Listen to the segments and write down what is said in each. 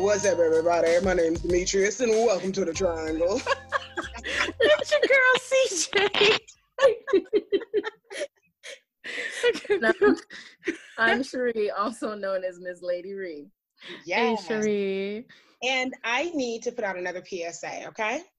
What's up, everybody? My name's Demetrius, and welcome to the Triangle. it's your girl CJ. No, I'm Cherie, also known as Ms. Lady Ree. Yes. Hey, Cherie. And I need to put out another PSA, okay?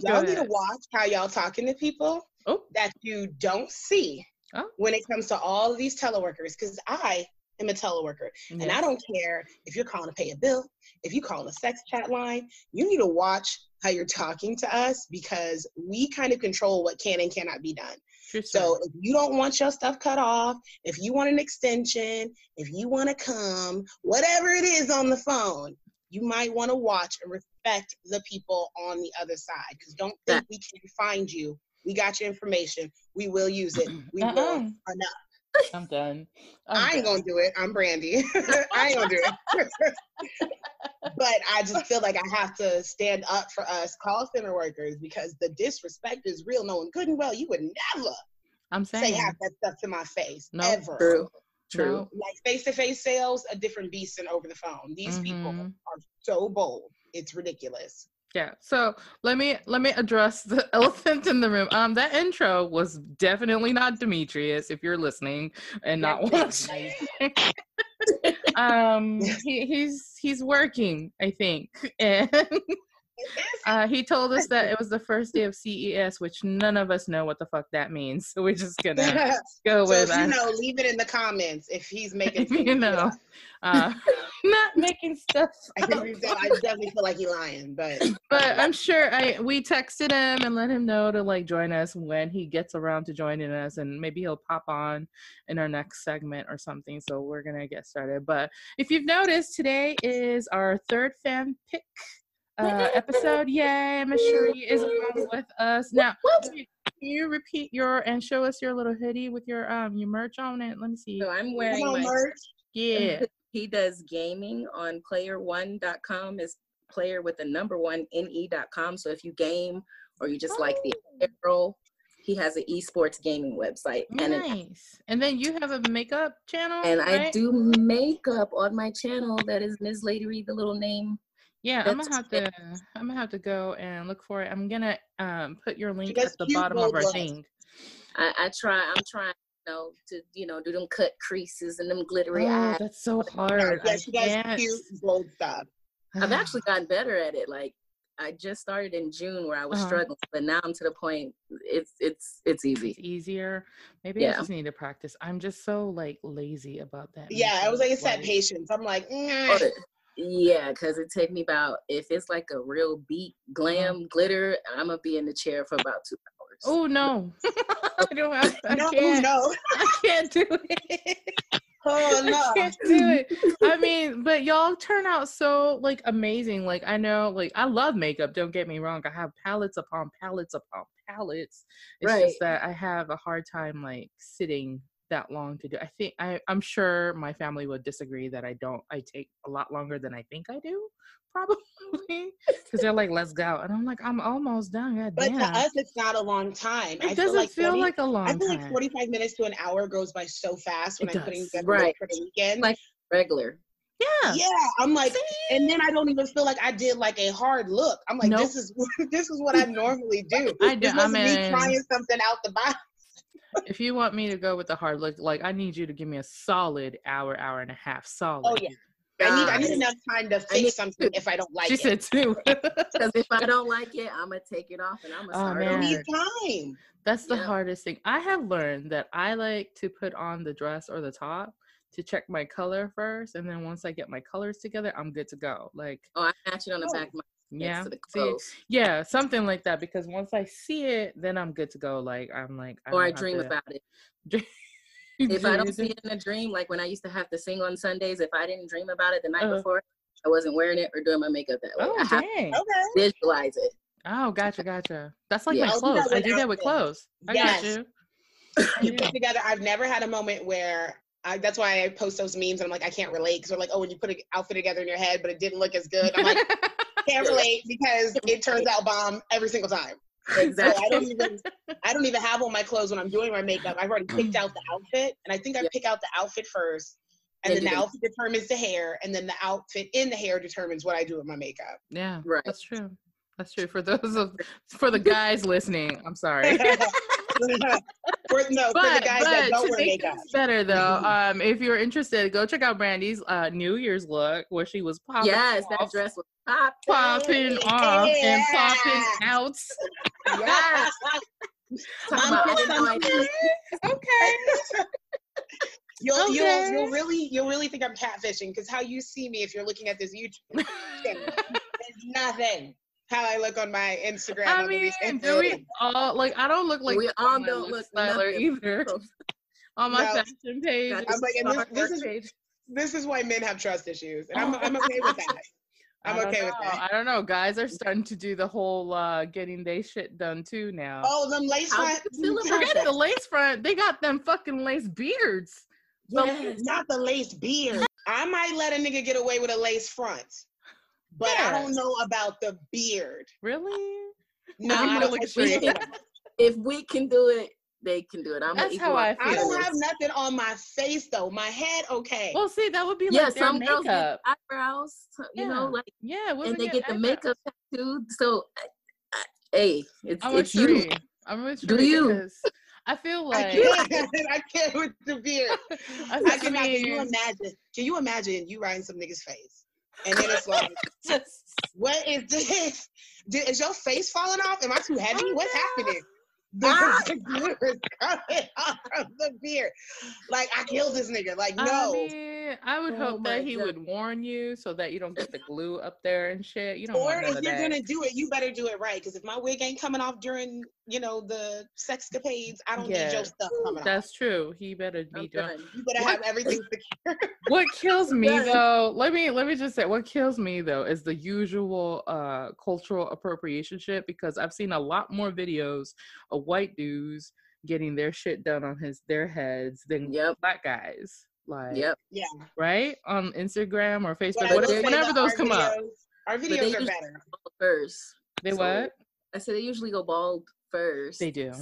y'all need to watch how y'all talking to people Oh. that you don't see Oh. when it comes to all of these teleworkers, because I am a teleworker. And I don't care if you're calling to pay a bill, if you call a sex chat line, you need to watch how you're talking to us because we kind of control what can and cannot be done. True So if you don't want your stuff cut off, if you want an extension, if you want to come, whatever it is on the phone, you might want to watch and respect the people on the other side. Because don't think we can find you. We got your information. We will use it. We uh-uh. will Uh-uh. enough. I'm done. I'm I ain't done. gonna do it. I'm Brandy. I ain't gonna do it. but I just feel like I have to stand up for us call center workers because the disrespect is real. Knowing good and well you would never I'm saying say saying. half that stuff to my face No. ever. True. True. No. Like face to face sales, a different beast than over the phone. These people Mhm. are so bold. It's ridiculous. Yeah. So let me let me address the elephant in the room. Um, that intro was definitely not Demetrius. If you're listening and not watching, um, he, he's he's working, I think, and uh, he told us that it was the first day of CES, which none of us know what the fuck that means. So we're just gonna go so with if you know, leave it in the comments if he's making if you know, uh, not making stuff. I. I definitely feel like he's lying, but but I'm sure I we texted him and let him know to like join us when he gets around to joining us, and maybe he'll pop on in our next segment or something. So we're gonna get started. But if you've noticed, today is our third fan pick uh, episode. Yay, Miss Cherie is along with us now. Can you repeat your and show us your little hoodie with your um your merch on it? Let me see. So I'm come wearing on, my merch. Yeah. he does gaming on player1.com is player with the number one ne.com. So if you game or you just like the apparel, he has an esports gaming website. And an Nice. And then you have a makeup channel. and I do makeup on my channel. That is Ms. Lady Read, the little name. Yeah, I'm gonna have to. I'm gonna have to go and look for it. I'm gonna um put your link at the bottom of our thing. I, I try. I'm trying. You know, to you know, do them cut creases and them glittery Oh, eyes. that's so hard. Yeah, I she does cute, bold stuff. I've actually gotten better at it. Like I just started in June where I was Uh-huh. struggling, but now I'm to the point it's it's it's easy. It's easier. Maybe I just need to practice. I'm just so like lazy about that. Yeah, I was like, it's that patience. I'm like, mm, But, yeah, because it take me about if it's like a real beat glam mm-hmm. glitter, I'm gonna be in the chair for about two hours. Oh no, I don't have. I no, can't. no. I can't do it. Oh no. I can't do it. I mean, but y'all turn out so like amazing. Like I know, like I love makeup. Don't get me wrong. I have palettes upon palettes upon palettes. It's Right. just that I have a hard time like sitting that long to do. I think I I'm sure my family would disagree that I don't. I take a lot longer than I think I do. Probably because they're like, "Let's go," and I'm like, "I'm almost done." God But damn. to us, it's not a long time. I it doesn't like feel 40 like a long time. I feel like 45 minutes to an hour goes by so fast when It I'm putting together Right. for the weekend. Like- Regular. yeah. yeah, I'm like, See? and then I don't even feel like I did like a hard look. I'm like, Nope. this is this is what I normally do. I do- This I me mean- trying something out the box. If you want me to go with the hard look, like I need you to give me a solid hour, hour and a half, oh, solid. Oh yeah, I need I need enough time to I fix need- something if I don't like she it. She said two. Because if I don't like it, I'm gonna take it off and I'm gonna Oh, start I man. need time. That's the Yeah. hardest thing. I have learned that I like to put on the dress or the top to check my color first, and then once I get my colors together, I'm good to go. Like, Oh, I match it on the Oh. back of my yeah, the see, yeah, something like that. Because once I see it, then I'm good to go. Like, I'm like, or I dream to- about it. If I don't see it in a dream, like when I used to have to sing on Sundays, if I didn't dream about it the night Uh-huh. before, I wasn't wearing it or doing my makeup that way. Oh I have dang! to Okay. visualize it. Oh, gotcha, gotcha. That's like Yeah. my I'll do that clothes. I do that with clothes. I Yes. got you. You put together. I've never had a moment where. I, that's why I post those memes and I'm like, I can't relate because they're like, oh, when you put an outfit together in your head, but it didn't look as good. I'm like, can't relate because it turns out bomb every single time. So Exactly. I don't even I don't even have on my clothes when I'm doing my makeup. I've already picked out the outfit, and I think I Yeah. pick out the outfit first, And, And then the they- outfit determines the hair, and then the outfit in the hair determines what I do with my makeup. Yeah, Right. that's true. That's true. For those of for the guys listening, I'm sorry. for, no, for the but guys that don't to wear make makeup. better though, um, if you're interested, go check out Brandy's uh New Year's look where she was popping Yes, that off, dress was popping. popping off and popping out. Yes. Talking about, I didn't know I did. okay. You'll, Okay. you'll, you'll really, you'll really think I'm catfishing because how you see me if you're looking at this YouTube is nothing. How I look on my Instagram. I on mean, recent do we all like? I don't look like We this all don't look look styler nothing. either on my No. fashion page. I'm like, and this, Star this is page. this is why men have trust issues, and I'm, I'm okay with that. I I'm don't okay with know. that. I don't know. Guys are starting to do the whole uh getting they shit done too now. Oh, them lace front. do you feel about Forget that? the lace front. They got them fucking lace beards. Yes. Not the lace beard. I might let a nigga get away with a lace front, but I don't know about the beard. Really? No, I'm gonna don't look like straight. If we can do it, they can do it. I'm That's how equal I I don't have nothing on my face though. My head, okay. Well, see, that would be Yeah, like their some girls get makeup. eyebrows, you know, like, Yeah, women and they get the eyebrows. makeup tattooed. So, I, I, hey, it's I'm it's you. Sheree. I'm with Do Sheree you? I feel I like can't. I can't with the beard. I, I cannot. Can you mean, imagine? Can you imagine you riding some nigga's face, and then it's like, what is this? Did, is your face falling off? Am I too heavy? Oh, What's no. happening? Ah. The glue is coming off from the beard. Like I killed this nigga. Like I no. Mean, I would Oh hope that he God. would warn you so that you don't get the glue up there and shit. You don't Or if you're gonna do it, you better do it right. Because if my wig ain't coming off during, you know, the sexcapades, I don't need your stuff coming off. That's true. He better be done. You better What? have everything secure. what kills me though let me let me just say what kills me though is the usual uh cultural appropriation shit because i've seen a lot more videos of white dudes getting their shit done on his their heads than Yep. black guys like Yep. Yeah. right on instagram or facebook But I whatever, whenever those our come up Our videos are better. First. they So, what I said they usually go bald first. they do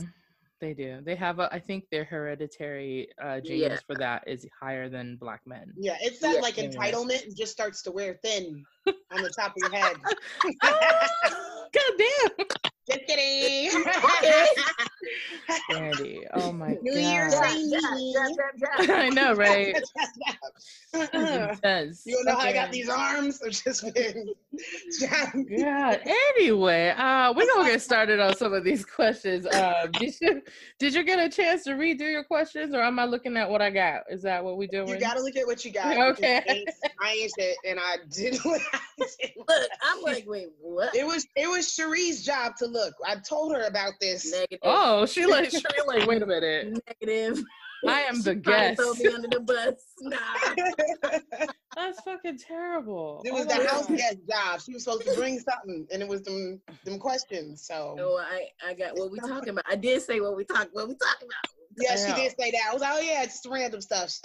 they do they have a i think their hereditary uh genes Yeah. for that is higher than black men Yeah, it's that Yeah. like Yeah. entitlement and just starts to wear thin on the top of your head. god damn Just kidding. Okay. Brandy. Oh my New Year's god. Say Jab, me. jab, jab, jab. I know, right? you Yes. don't know how I got these arms? I've just been God. Anyway, uh, we're gonna get started on some of these questions. Uh, did you did you get a chance to redo your questions, or am I looking at what I got? Is that what we doing? You gotta look at what you got. Okay. I ain't, I ain't shit, and I did what I did. Look, I'm like, wait, what? It was it was Cherie's job to look. I told her about this. Negative. Oh, she like she like wait a minute. Negative. I am the She probably guest. Throw me under the bus. Nah. That's fucking terrible. It Oh was my the house God. guest job. She was supposed to bring something, and it was them them questions. So No, I, I got what we talking about. I did say what we talk what we talking about. yeah, she did say that. I was like, oh yeah, it's just random stuff.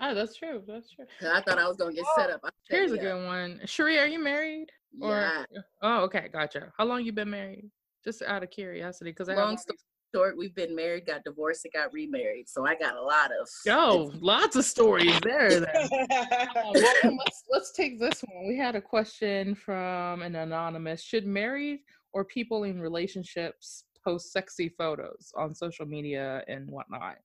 Oh, that's true. That's true. I thought I was gonna get set up. I set Here's a good one. Sheree, are you married? Or Yeah. oh, okay, gotcha. How long you been married? Just out of curiosity, because I Long story short, we've been married, got divorced, and got remarried. So I got a lot of. Oh, lots of stories there. Then. Uh, well, let's let's take this one. We had a question from an anonymous. Should married or people in relationships post sexy photos on social media and whatnot?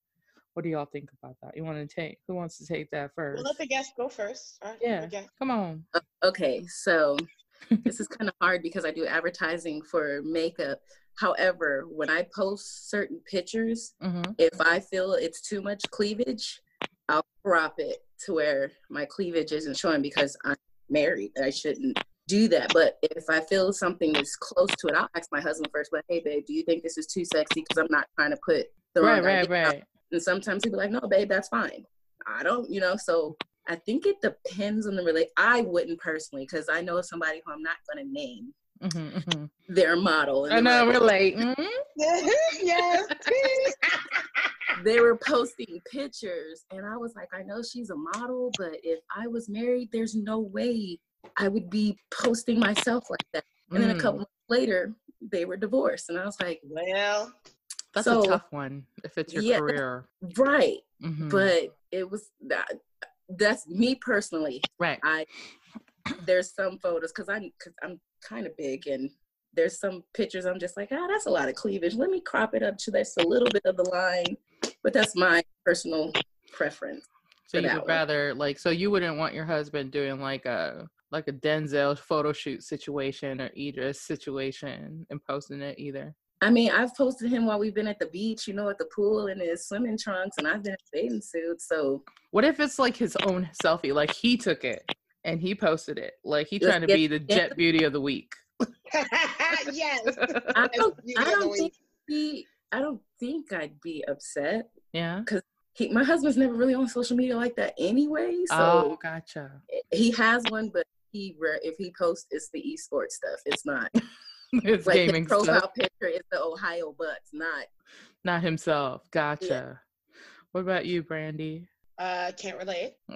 What do y'all think about that? You want to take? Who wants to take that first? Well, let the guest go first. Right, Yeah. Come on. Okay, so this is kind of hard because I do advertising for makeup. However, when I post certain pictures, hmm if I feel it's too much cleavage, I'll crop it to where my cleavage isn't showing because I'm married. I shouldn't do that. But if I feel something is close to it, I'll ask my husband first. But hey, babe, do you think this is too sexy? Because I'm not trying to put the Right, wrong right, idea out. right. And sometimes he'll be like, no, babe, that's fine. I don't, you know, so I think it depends on the relate. I wouldn't personally, because I know somebody who I'm not going to name hmm hmm their model. and I they're know, like- relate. hmm yes. they were posting pictures and I was like, I know she's a model, but if I was married, there's no way I would be posting myself like that. And then a Mm, couple months later, they were divorced. And I was like, well, That's so- a tough one if it's your Yeah. career. right. Mhm. But it was that that's me personally. Right. I there's some photos because I'm cause I'm kind of big and there's some pictures I'm just like, ah, that's a lot of cleavage. Let me crop it up to that's a little bit of the line. But that's my personal preference. So you would one. rather like so you wouldn't want your husband doing like a like a Denzel photo shoot situation or Idris situation and posting it either. I mean, I've posted him while we've been at the beach, you know, at the pool in his swimming trunks, and I've been in a bathing suit. So What if it's like his own selfie? Like he took it and he posted it. Like he trying to be the jet beauty of the week. yes. I don't, I don't think he, I don't think I'd be upset. yeah. He, my husband's never really on social media like that anyway. So oh, gotcha. he has one, but he if he posts, it's the esports stuff. It's not it's like gaming his profile stuff, picture is the Ohio Bucks, not not himself. Gotcha. What about you, Brandy? Uh, can't relate.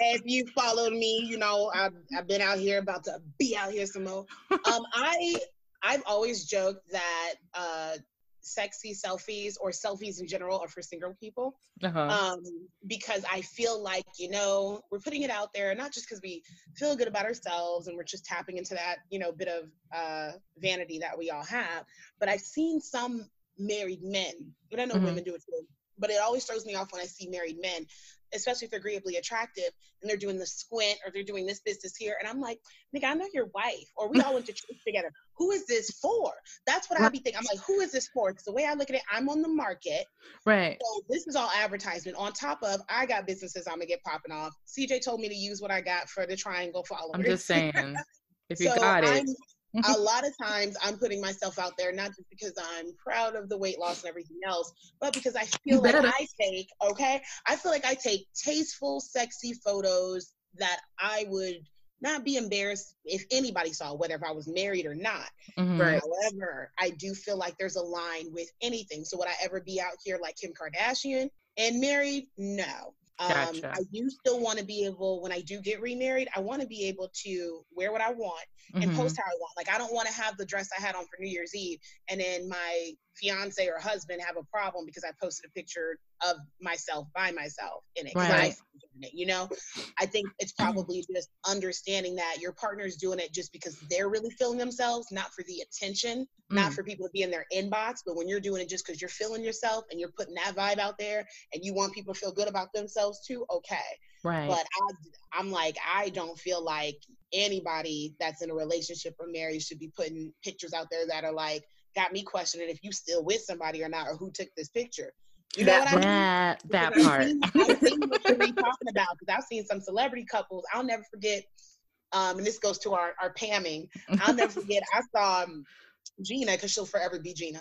if you followed me, you know I've, I've been out here about to be out here some more. Um, I I've always joked that uh, sexy selfies or selfies in general are for single people uh-huh. um, because I feel like you know we're putting it out there not just because we feel good about ourselves and we're just tapping into that you know bit of uh, vanity that we all have, but I've seen some married men, and I know Mhm. women do it too, but it always throws me off when I see married men, especially if they're agreeably attractive and they're doing the squint or they're doing this business here, and I'm like, nigga, I know your wife, or we all went to church together. Who is this for? That's what I be thinking. I'm like, who is this for? Because the way I look at it, I'm on the market. right. So this is all advertisement. On top of, I got businesses I'm gonna get popping off. CJ told me to use what I got for the triangle followers. I'm just saying. If you so got it. I'm, a lot of times I'm putting myself out there, not just because I'm proud of the weight loss and everything else, but because I feel like. I take, okay, I feel like I take tasteful, sexy photos that I would not be embarrassed if anybody saw, whether if I was married or not. Mhm. Right. However, I do feel like there's a line with anything. So would I ever be out here like Kim Kardashian and married? No. Um, Gotcha. I do still want to be able, when I do get remarried, I want to be able to wear what I want and Mhm. post how I want. Like I don't want to have the dress I had on for New Year's Eve and then my fiance or husband have a problem because I posted a picture of myself by myself in it. Right. it, you know, I think it's probably just understanding that your partner's doing it just because they're really feeling themselves, not for the attention, not Mm. for people to be in their inbox, but when you're doing it just because you're feeling yourself and you're putting that vibe out there and you want people to feel good about themselves too, okay. Right. But I, I'm like, I don't feel like anybody that's in a relationship or marriage should be putting pictures out there that are like, got me questioning if you still with somebody or not, or who took this picture. You know That- what I mean? that that part. seen- I've seen what you're talking about because I've seen some celebrity couples. I'll never forget, um, and this goes to our, our pamming. I'll never forget, I saw um, Gina, because she'll forever be Gina.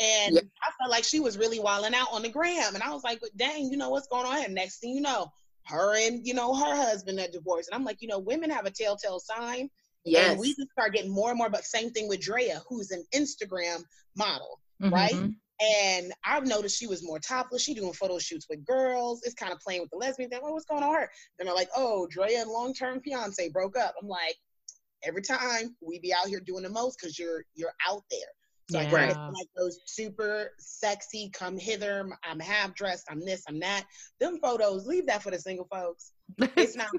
And Yeah. I felt like she was really wilding out on the gram. And I was like, but dang, you know what's going on? And next thing you know, her and, you know, her husband are divorced. And I'm like, you know, women have a telltale sign. yes, And we just start getting more and more. But same thing with Drea, who's an Instagram model right? And I've noticed she was more topless. She doing photo shoots with girls. It's kind of playing with the lesbian thing. Oh, what's going on her? Then they're like, oh, Drea and long term fiance broke up. I'm like, every time we be out here doing the most because you're you're out there. So I kind Yeah. feel like those super sexy, come hither. I'm half dressed. I'm this. I'm that. Them photos, leave that for the single folks. It's not.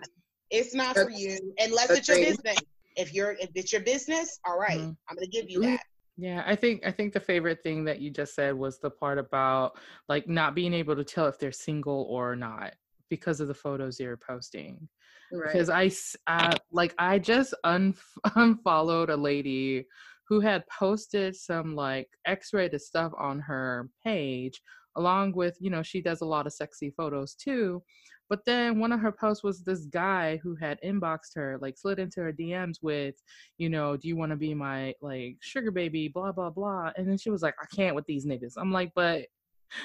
it's not for you unless it's your Agreed. business. If you're if it's your business, all right, Mhm. I'm gonna give you that. Yeah, I think I think the favorite thing that you just said was the part about like not being able to tell if they're single or not because of the photos you're posting. right. Because I uh, like I just un- unfollowed a lady who had posted some like X-rated stuff on her page along with, you know, she does a lot of sexy photos too. But then one of her posts was this guy who had inboxed her, like slid into her DMs with, you know, do you want to be my like sugar baby, blah blah blah. And then she was like, I can't with these niggas. I'm like, but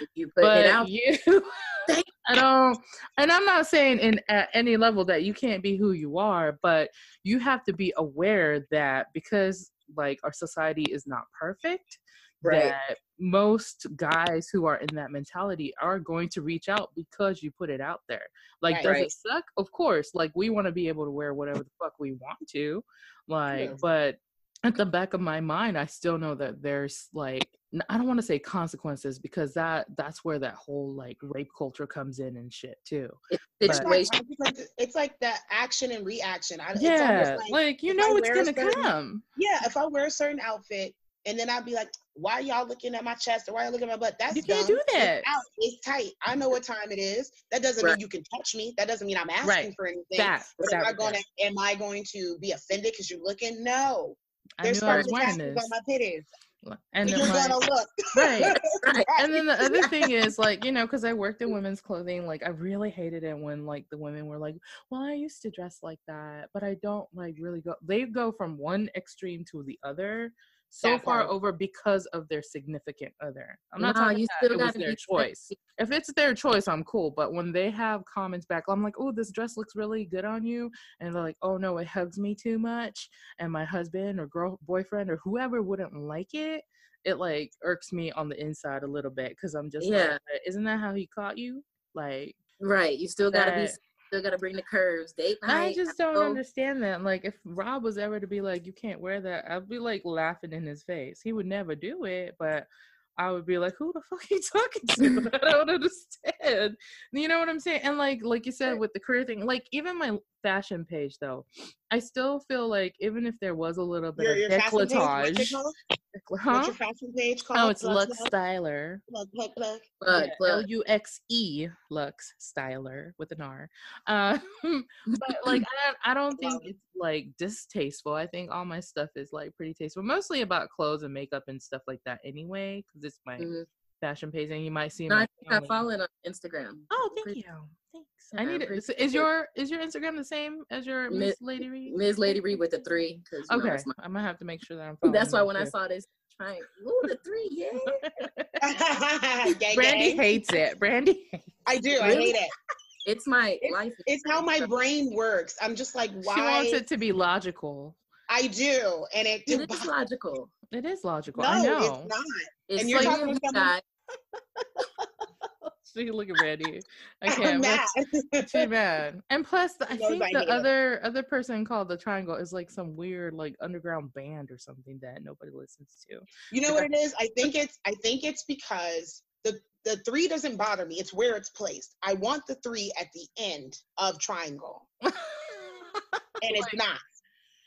If you put but it out, you I don't and I'm not saying in at any level that you can't be who you are, but you have to be aware that because like our society is not perfect, right? that most guys who are in that mentality are going to reach out because you put it out there. Like, Right. does Right. it suck? Of course. Like, we want to be able to wear whatever the fuck we want to. Like, Yes. but at the back of my mind, I still know that there's like I don't want to say consequences because that that's where that whole like rape culture comes in and shit too. It's But- It's like, it's like the action and reaction. I, Yeah, like, like, you know I it's gonna certain- come. yeah, if I wear a certain outfit and then I'd be like, why are y'all looking at my chest or why are y'all looking at my butt? That's You can't dumb. do that. It's out. It's tight. I know what time it is. That doesn't Right. mean you can touch me. That doesn't mean I'm asking Right. for anything. That, but that am I going to am I going to be offended because you're looking? No. I There's I was certain wearing this. on my titties. And you're then like, look. right. Right. and then the other thing is like you know because i worked in women's clothing like i really hated it when like the women were like well i used to dress like that but i don't like really go they go from one extreme to the other so That far part. over because of their significant other i'm not Nah, talking you about still it was their choice if it's their choice i'm cool but when they have comments back i'm like oh this dress looks really good on you and they're like oh no it hugs me too much and my husband or girl boyfriend or whoever wouldn't like it it like irks me on the inside a little bit because i'm just Yeah. like isn't that how he caught you like Right. You still gotta be still gotta bring the curves. Date night. i just don't understand that like if rob was ever to be like you can't wear that i'd be like laughing in his face he would never do it but I would be like, "Who the fuck are you talking to?" I don't understand. You know what I'm saying? And like, like you said with the career thing, like even my fashion page though, I still feel like even if there was a little bit Your, your of fashion page, what's it decolletage, called? What's huh? your fashion page called? Oh, it's Plug, Luxe Styler. Plug, Yeah, plug. L U X E Luxe Styler with an R. Uh, but like I don't, I don't think Love it's like distasteful. I think all my stuff is like pretty tasteful, mostly about clothes and makeup and stuff like that. Anyway, because it's my Mhm. fashion page, and you might see. No, I my think I family. follow it on Instagram. Oh, thank Pretty- you. Thanks. I Yeah, need it. pretty Is, is your is your Instagram the same as your Mi- Miss Lady Reed? Ms. Lady Reed with the three. Cause you know, Okay, my- I'm gonna have to make sure that I'm. that's why following when I saw this trying, ooh, the three, yeah. gang, Brandy gang. hates it. Brandy. I do. I hate it. It's my It's- life. It's how my brain works. I'm just like, why? She wants it to be logical. I do, and it. It is logical. It is logical. no, I know. it's not. It's And you're like talking you to someone- guys. See, look at Randy. I I'm can't. mad. but Too bad. And plus, I knows think I hate the it. other other person called the Triangle is like some weird like underground band or something that nobody listens to. You know what it is? I think it's I think it's because the the three doesn't bother me. It's where it's placed. I want the three at the end of triangle, and it's not,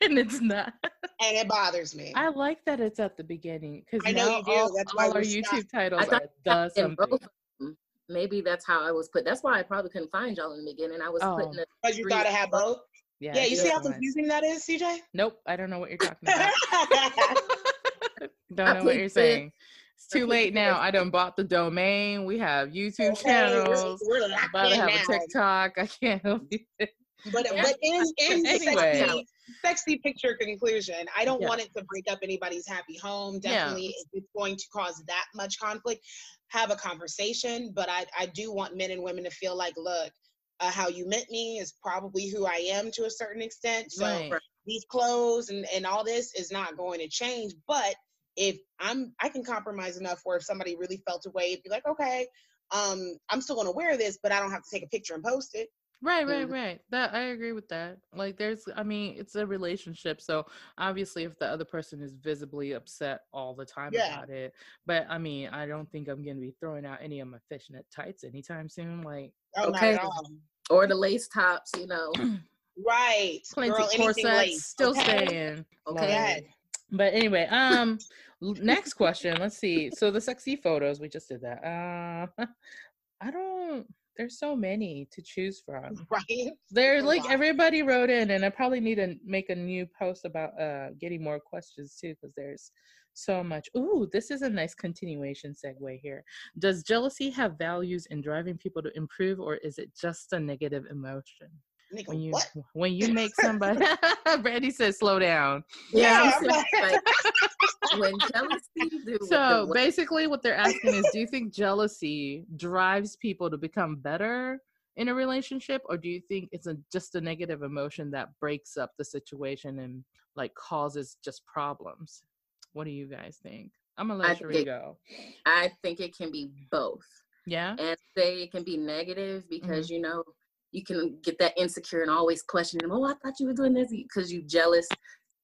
and it's not. and it bothers me. I like that it's at the beginning because I know you do. all, That's why all our we're YouTube stuck. titles are the in something. Both of them. Maybe that's how I was put. That's why I probably couldn't find y'all in the beginning. I was Oh. putting the Because you three thought it had both. Yeah, Yeah, you see how confusing that is, CJ? Nope, I don't know what you're talking about. don't I know what you're this- saying. It's too late now. this- I done bought the domain. We have YouTube Okay, we're- channels. We're, I'm about to have now. a TikTok. I can't help you. But Yeah. but in in Anyway. sexy, sexy picture conclusion, I don't Yeah. want it to break up anybody's happy home. Yeah. Definitely, if it's going to cause that much conflict, have a conversation. But I I do want men and women to feel like, look, uh, how you met me is probably who I am to a certain extent. So Right. these clothes and and all this is not going to change. But if I'm I can compromise enough where if somebody really felt a way, be like, okay. Um, I'm still gonna wear this, but I don't have to take a picture and post it. Right, right, right. That I agree with that. Like there's I mean, it's a relationship, so obviously if the other person is visibly upset all the time Yeah. about it. But I mean, I don't think I'm gonna be throwing out any of my fishnet tights anytime soon. Like Oh, Okay. not at all. or the lace tops. You know. Right. plenty Girl, corsets still okay? staying. Okay. Yes. But anyway, um next question. Let's see. So the sexy photos, we just did that. Uh I don't there's so many to choose from. Right. There a like lot. everybody wrote in and I probably need to make a new post about uh getting more questions too because there's so much. Ooh, this is a nice continuation segue here. Does jealousy have values in driving people to improve or is it just a negative emotion? Nigga, When you what? when you make somebody Brandy says slow down. Yeah. Yeah, I'm I'm like, when jealousy do So the, basically, what they're asking is, do you think jealousy drives people to become better in a relationship, or do you think it's a just a negative emotion that breaks up the situation and like causes just problems? What do you guys think? I'm gonna let it- go. I think it can be both. Yeah. and say it can be negative Mm-hmm. because you know you can get that insecure and always question them. Oh, I thought you were doing this because you jealous.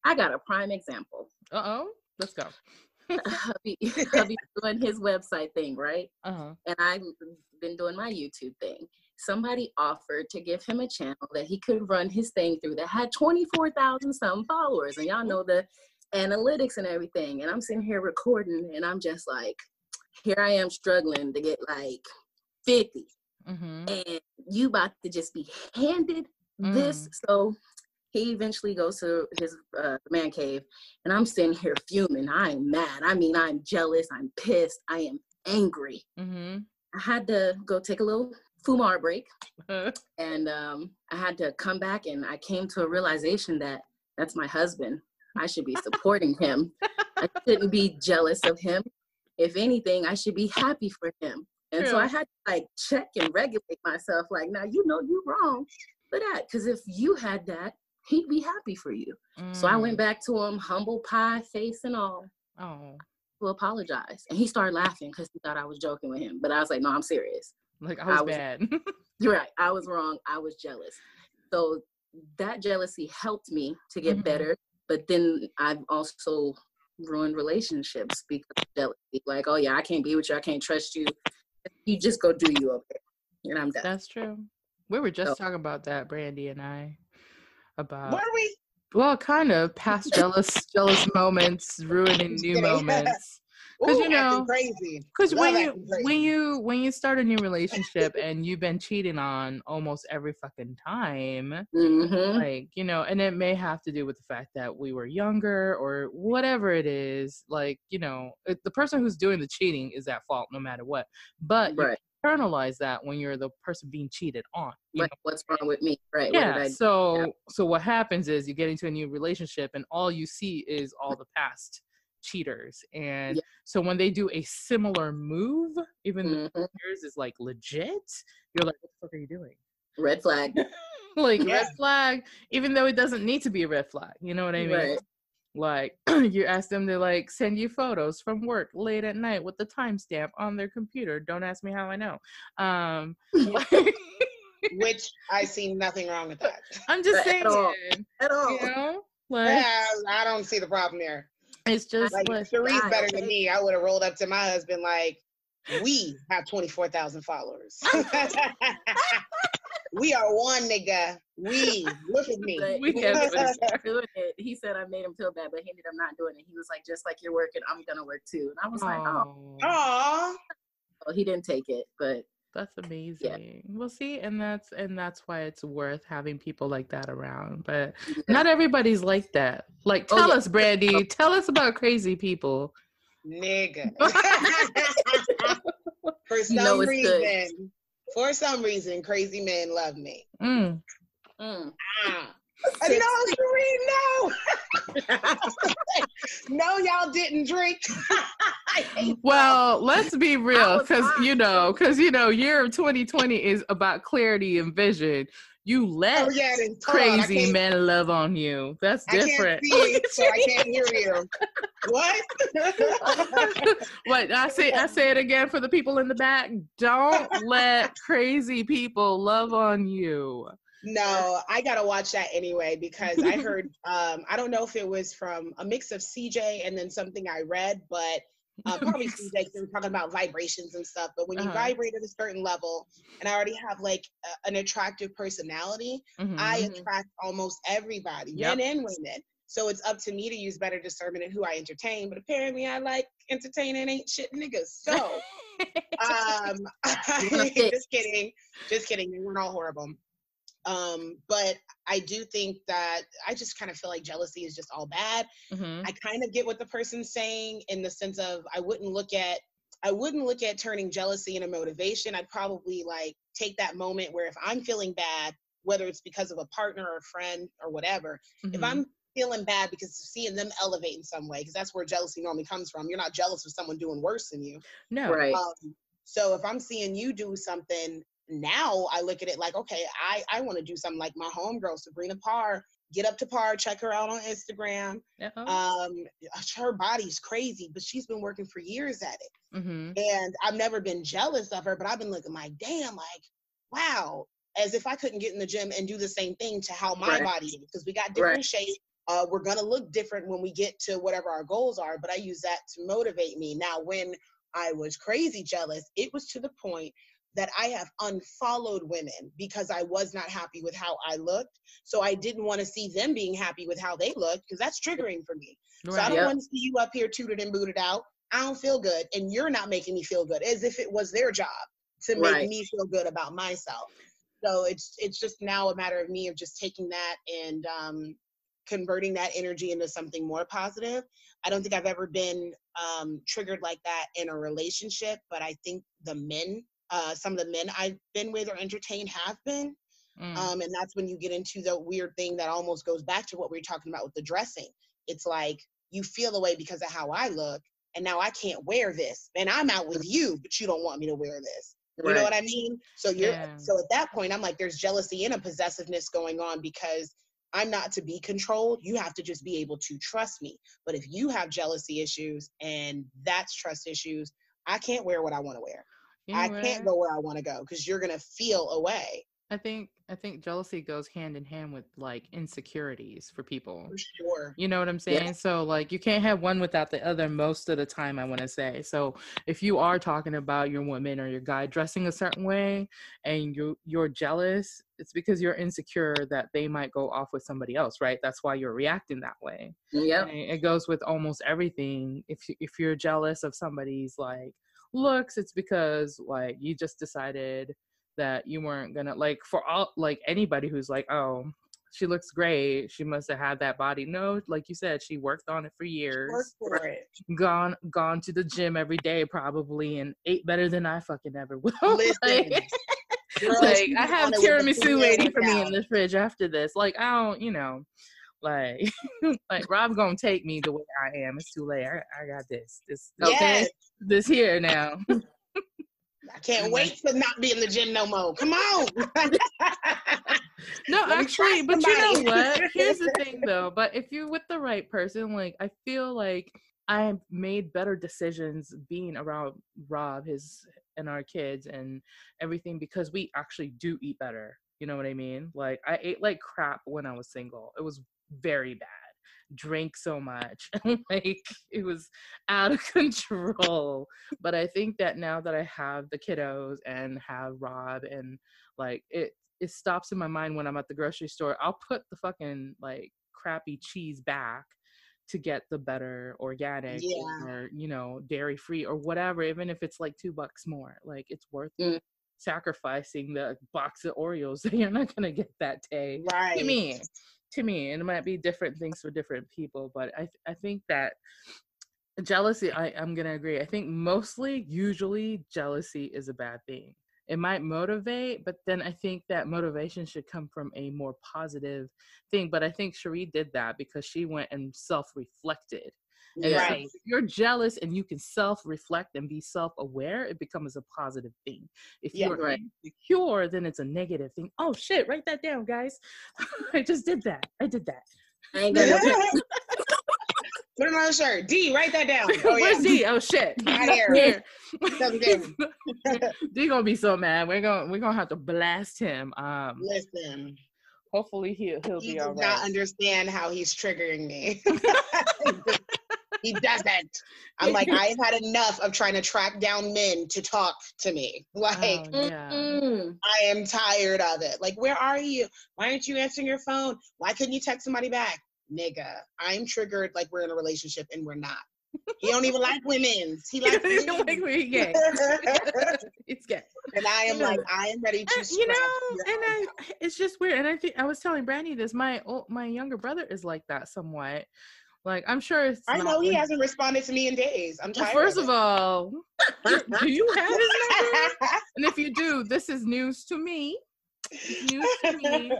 I got a prime example. Uh oh. Let's go. hubby, hubby doing his website thing, right? Uh-huh. And I've been doing my YouTube thing. Somebody offered to give him a channel that he could run his thing through that had 24,000 some followers. And y'all know the analytics and everything. And I'm sitting here recording and I'm just like, here I am struggling to get like 50. Mm-hmm. And you about to just be handed this. So he eventually goes to his uh, man cave and i'm sitting here fuming. I'm mad. I mean i'm jealous. I'm pissed. I am angry. Mm-hmm. i had to go take a little fumar break and um, i had to come back and i came to a realization that that's my husband. I should be supporting him. I shouldn't be jealous of him. If anything i should be happy for him and so i had to like check and regulate myself like now you know you're wrong for that because if you had that he'd be happy for you so I Mm. went back to him, humble pie face and all, Oh, to apologize. And he started laughing because he thought I was joking with him. But I was like, no, I'm serious. like I was, I was- bad. You're right. I was wrong. I was jealous. So that jealousy helped me to get Mhm. better. But then I've also ruined relationships because of jealousy. Like, oh yeah, I can't be with you. I can't trust you. You just go do you okay. And I'm done. That's true. We were just So- talking about that, Brandy and I, about Were we? well, kind of past jealous jealous moments ruining new moments. 'Cause you know- crazy. Because when you crazy. when you when you start a new relationship and you've been cheating on almost every fucking time, hmm like you know, and it may have to do with the fact that we were younger or whatever it is. Like you know, it, the person who's doing the cheating is at fault no matter what. But you internalize that when you're the person being cheated on. you What, what's wrong with me? Right. Yeah did I do? so so what happens is you get into a new relationship and all you see is all the past cheaters and Yeah. so when they do a similar move even though Mhm. yours is like legit you're like what the fuck are you doing Red flag. like Yeah. red flag even though it doesn't need to be a red flag you know what i mean Right. like you ask them to like send you photos from work late at night with the timestamp on their computer don't ask me how i know um Which I see nothing wrong with that. i'm just At saying all. At all. you know like Yeah, I don't see the problem there. It's just Like like, Cherie's God, better than me. I would have rolled up to my husband like, we have twenty four thousand followers. we are one nigga. We look at me. But We he have ended to- up doing it. He said I made him feel bad, but he ended up not doing it. He was like, just like you're working, I'm gonna work too. And I was like, oh, oh, well, he didn't take it, but that's amazing. We'll see, and that's and that's why it's worth having people like that around. But not everybody's like that. Like, Oh, tell yeah. us, Brandy. Tell us about crazy people. Nigga. For some You know it's good. reason, for some reason, crazy men love me. Mm. mm. Ah. Uh, No, Sheree, no. no, y'all didn't drink. I. Well, let's be real, because you know, because you know, year of 2020 is about clarity and vision. You let Oh yeah, on, crazy men love on you. That's I different. see, so I can't hear you. What? what I say I say it again for the people in the back. Don't let crazy people love on you. No, I gotta watch that anyway because I heard. Um, I don't know if it was from a mix of CJ and then something I read, but uh, probably CJ. They were talking about vibrations and stuff. But when you Uh-huh. vibrate at a certain level, and I already have like a, an attractive personality, Mhm. I Mhm. attract almost everybody, Yep. men and women. So it's up to me to use better discernment in who I entertain. But apparently, I like entertaining ain't shit niggas. So, um, just kidding, just kidding. They weren't all horrible. Um, but I do think that I just kind of feel like jealousy is just all bad. Mhm. I kind of get what the person's saying in the sense of I wouldn't look at I wouldn't look at turning jealousy into motivation. I'd probably like take that moment where if I'm feeling bad, whether it's because of a partner or a friend or whatever, if Mhm. I'm feeling bad because of seeing them elevate in some way, because that's where jealousy normally comes from. You're not jealous of someone doing worse than you. no, right. Um, so if I'm seeing you do something now, I look at it like, okay, I, I want to do something like my homegirl, Sabrina Parr. Get up to Parr, check her out on Instagram. Uh-oh. Um, her body's crazy, but she's been working for years at it. Mhm. And I've never been jealous of her, but I've been looking like, damn, like, wow, as if I couldn't get in the gym and do the same thing to how my Right. body is, because we got different shapes, Uh, we're gonna look different when we get to whatever our goals are, but I use that to motivate me. Now, when I was crazy jealous, it was to the point that I have unfollowed women because I was not happy with how I looked. So I didn't want to see them being happy with how they looked because that's triggering for me. So I don't Yep. want to see you up here tooted and booted out. I don't feel good, and you're not making me feel good, as if it was their job to make Right. me feel good about myself. So it's it's just now a matter of me of just taking that and um, converting that energy into something more positive. I don't think I've ever been um, triggered like that in a relationship, but I think the men, uh, some of the men I've been with or entertained have been. Mm. Um, and that's when you get into the weird thing that almost goes back to what we were talking about with the dressing. It's like you feel away because of how I look, and now I can't wear this, and I'm out with you, but you don't want me to wear this. You know what I mean? So you're Yeah. so at that point, I'm like, there's jealousy and a possessiveness going on because I'm not to be controlled. You have to just be able to trust me. But if you have jealousy issues and that's trust issues, I can't wear what I want to wear. You know I can't go where I want to go because you're gonna feel away I think I think jealousy goes hand in hand with like insecurities for people. for sure. You know what I'm saying? So like you can't have one without the other most of the time I want to say. So if you are talking about your woman or your guy dressing a certain way and you you're jealous, it's because you're insecure that they might go off with somebody else, right? That's why you're reacting that way. Yep. And it goes with almost everything. If if you're jealous of somebody's like looks, it's because like you just decided that you weren't gonna like for all like anybody who's like, oh, she looks great. She must have had that body. No, like you said, she worked on it for years. Work for it. Gone gone to the gym every day probably and ate better than I fucking ever will. Listen, like, girl, like, I have tiramisu waiting for me in the fridge after this. Like I don't, you know, like like Rob gonna take me the way I am. It's too late. I, I got this. This okay. Yes, This here now. I can't wait to not be in the gym no more. Come on. No, actually, but you know what? Here's the thing though. But if you're with the right person, like I feel like I made better decisions being around Rob, his and our kids and everything because we actually do eat better. You know what I mean? Like I ate like crap when I was single. It was very bad. Drank so much. like it was out of control. But I think that now that I have the kiddos and have Rob and like it it stops in my mind when I'm at the grocery store. I'll put the fucking like crappy cheese back to get the better organic Yeah. or you know dairy free or whatever even if it's like two bucks more like it's worth Mm. sacrificing the box of oreos that you're not to get that day right. to me to me and it might be different things for different people but i th- i think that jealousy i i'm going to agree. I think mostly usually jealousy is a bad thing. It might motivate but then i think that motivation should come from a more positive thing but i think cherie did that because she went and self-reflected and so Right. if you're jealous and you can self-reflect and be self-aware it becomes a positive thing if Yeah. you're Right. insecure then it's a negative thing oh shit write that down guys i just did that i did that I ain't got no Put it on a shirt. D, write that down. Oh, yeah. where's d oh shit Right here. Here. Something down. d gonna be so mad we're gonna we're gonna have to blast him um Listen, hopefully he'll he'll he be does all not understand how he's triggering me. He doesn't. I'm like, I've had enough of trying to track down men to talk to me. Like, Oh, yeah mm-hmm. I am tired of it. Like, where are you? Why aren't you answering your phone? Why couldn't you text somebody back? Nigga, I'm triggered like we're in a relationship and we're not. He don't even like women's. He likes You don't like men. where gay. it's gay. and I am Yeah. like, I am ready to And, you know, and I, it's just weird. And I think I was telling Brandy this. My old, my younger brother is like that somewhat. Like I'm sure it's. I not know he like- hasn't responded to me in days. I'm Well, tired. First of of all, do you have his number? And if you do, this is news to me. It's news to me.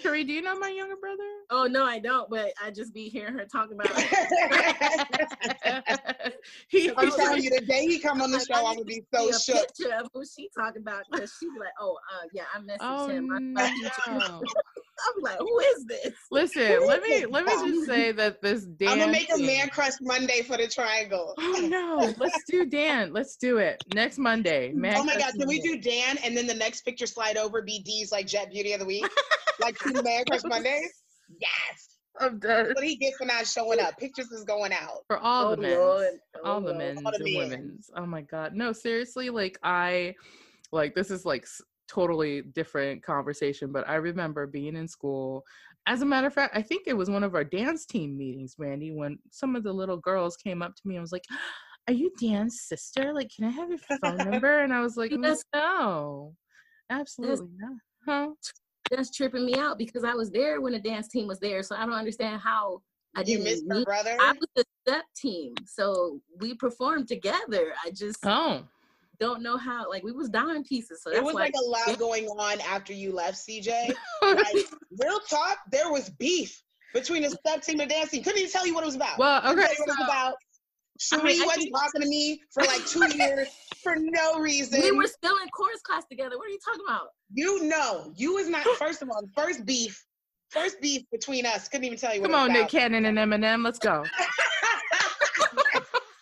Cherie, do you know my younger brother? Oh no, I don't. But I just be hearing her talk about. he, I'm telling you, the day he come on the show, I I'm gonna be so a shook. picture of who she talking about because she be like, oh, uh, yeah, I messaged Oh him. I, no! I'm like, who is this? Listen, let me let me just say that this Dan. I'm gonna make a man crush Monday for the triangle. Oh no! Let's do Dan. Let's do it next Monday. Man oh my Crush god, can we do Dan and then the next picture slide over be D's like Jet Beauty of the Week? like Man Crush Mondays? Yes. I'm done. What he get for not showing up? Pictures is going out. For all oh, the Oh, men. Lord. all Oh, the Lord. men's All the and men's. women's. Oh my god. No, seriously, like I like this is like s- totally different conversation, but I remember being in school. As a matter of fact, I think it was one of our dance team meetings, Randy, when some of the little girls came up to me and was like, "Are you Dan's sister? Like, can I have your phone number?" And I was like, Yes. "No. Absolutely not." Huh? That's tripping me out because I was there when the dance team was there, so I don't understand how I You didn't missed her meet- brother. I was the step team, so we performed together. I just Oh. Don't know how. Like we was dying pieces, so it was like a lot going on after you left, CJ. Like, real talk, there was beef between the step team and the dance team. Couldn't even tell you what it was about. well, okay. it was so- about. I mean, wasn't talking to me for like two years for no reason. we were still in chorus class together. What are you talking about? you know, you was not. First of all, the first beef, first beef between us. Couldn't even tell you what Come it on, Nick. Cannon and Eminem. Let's go.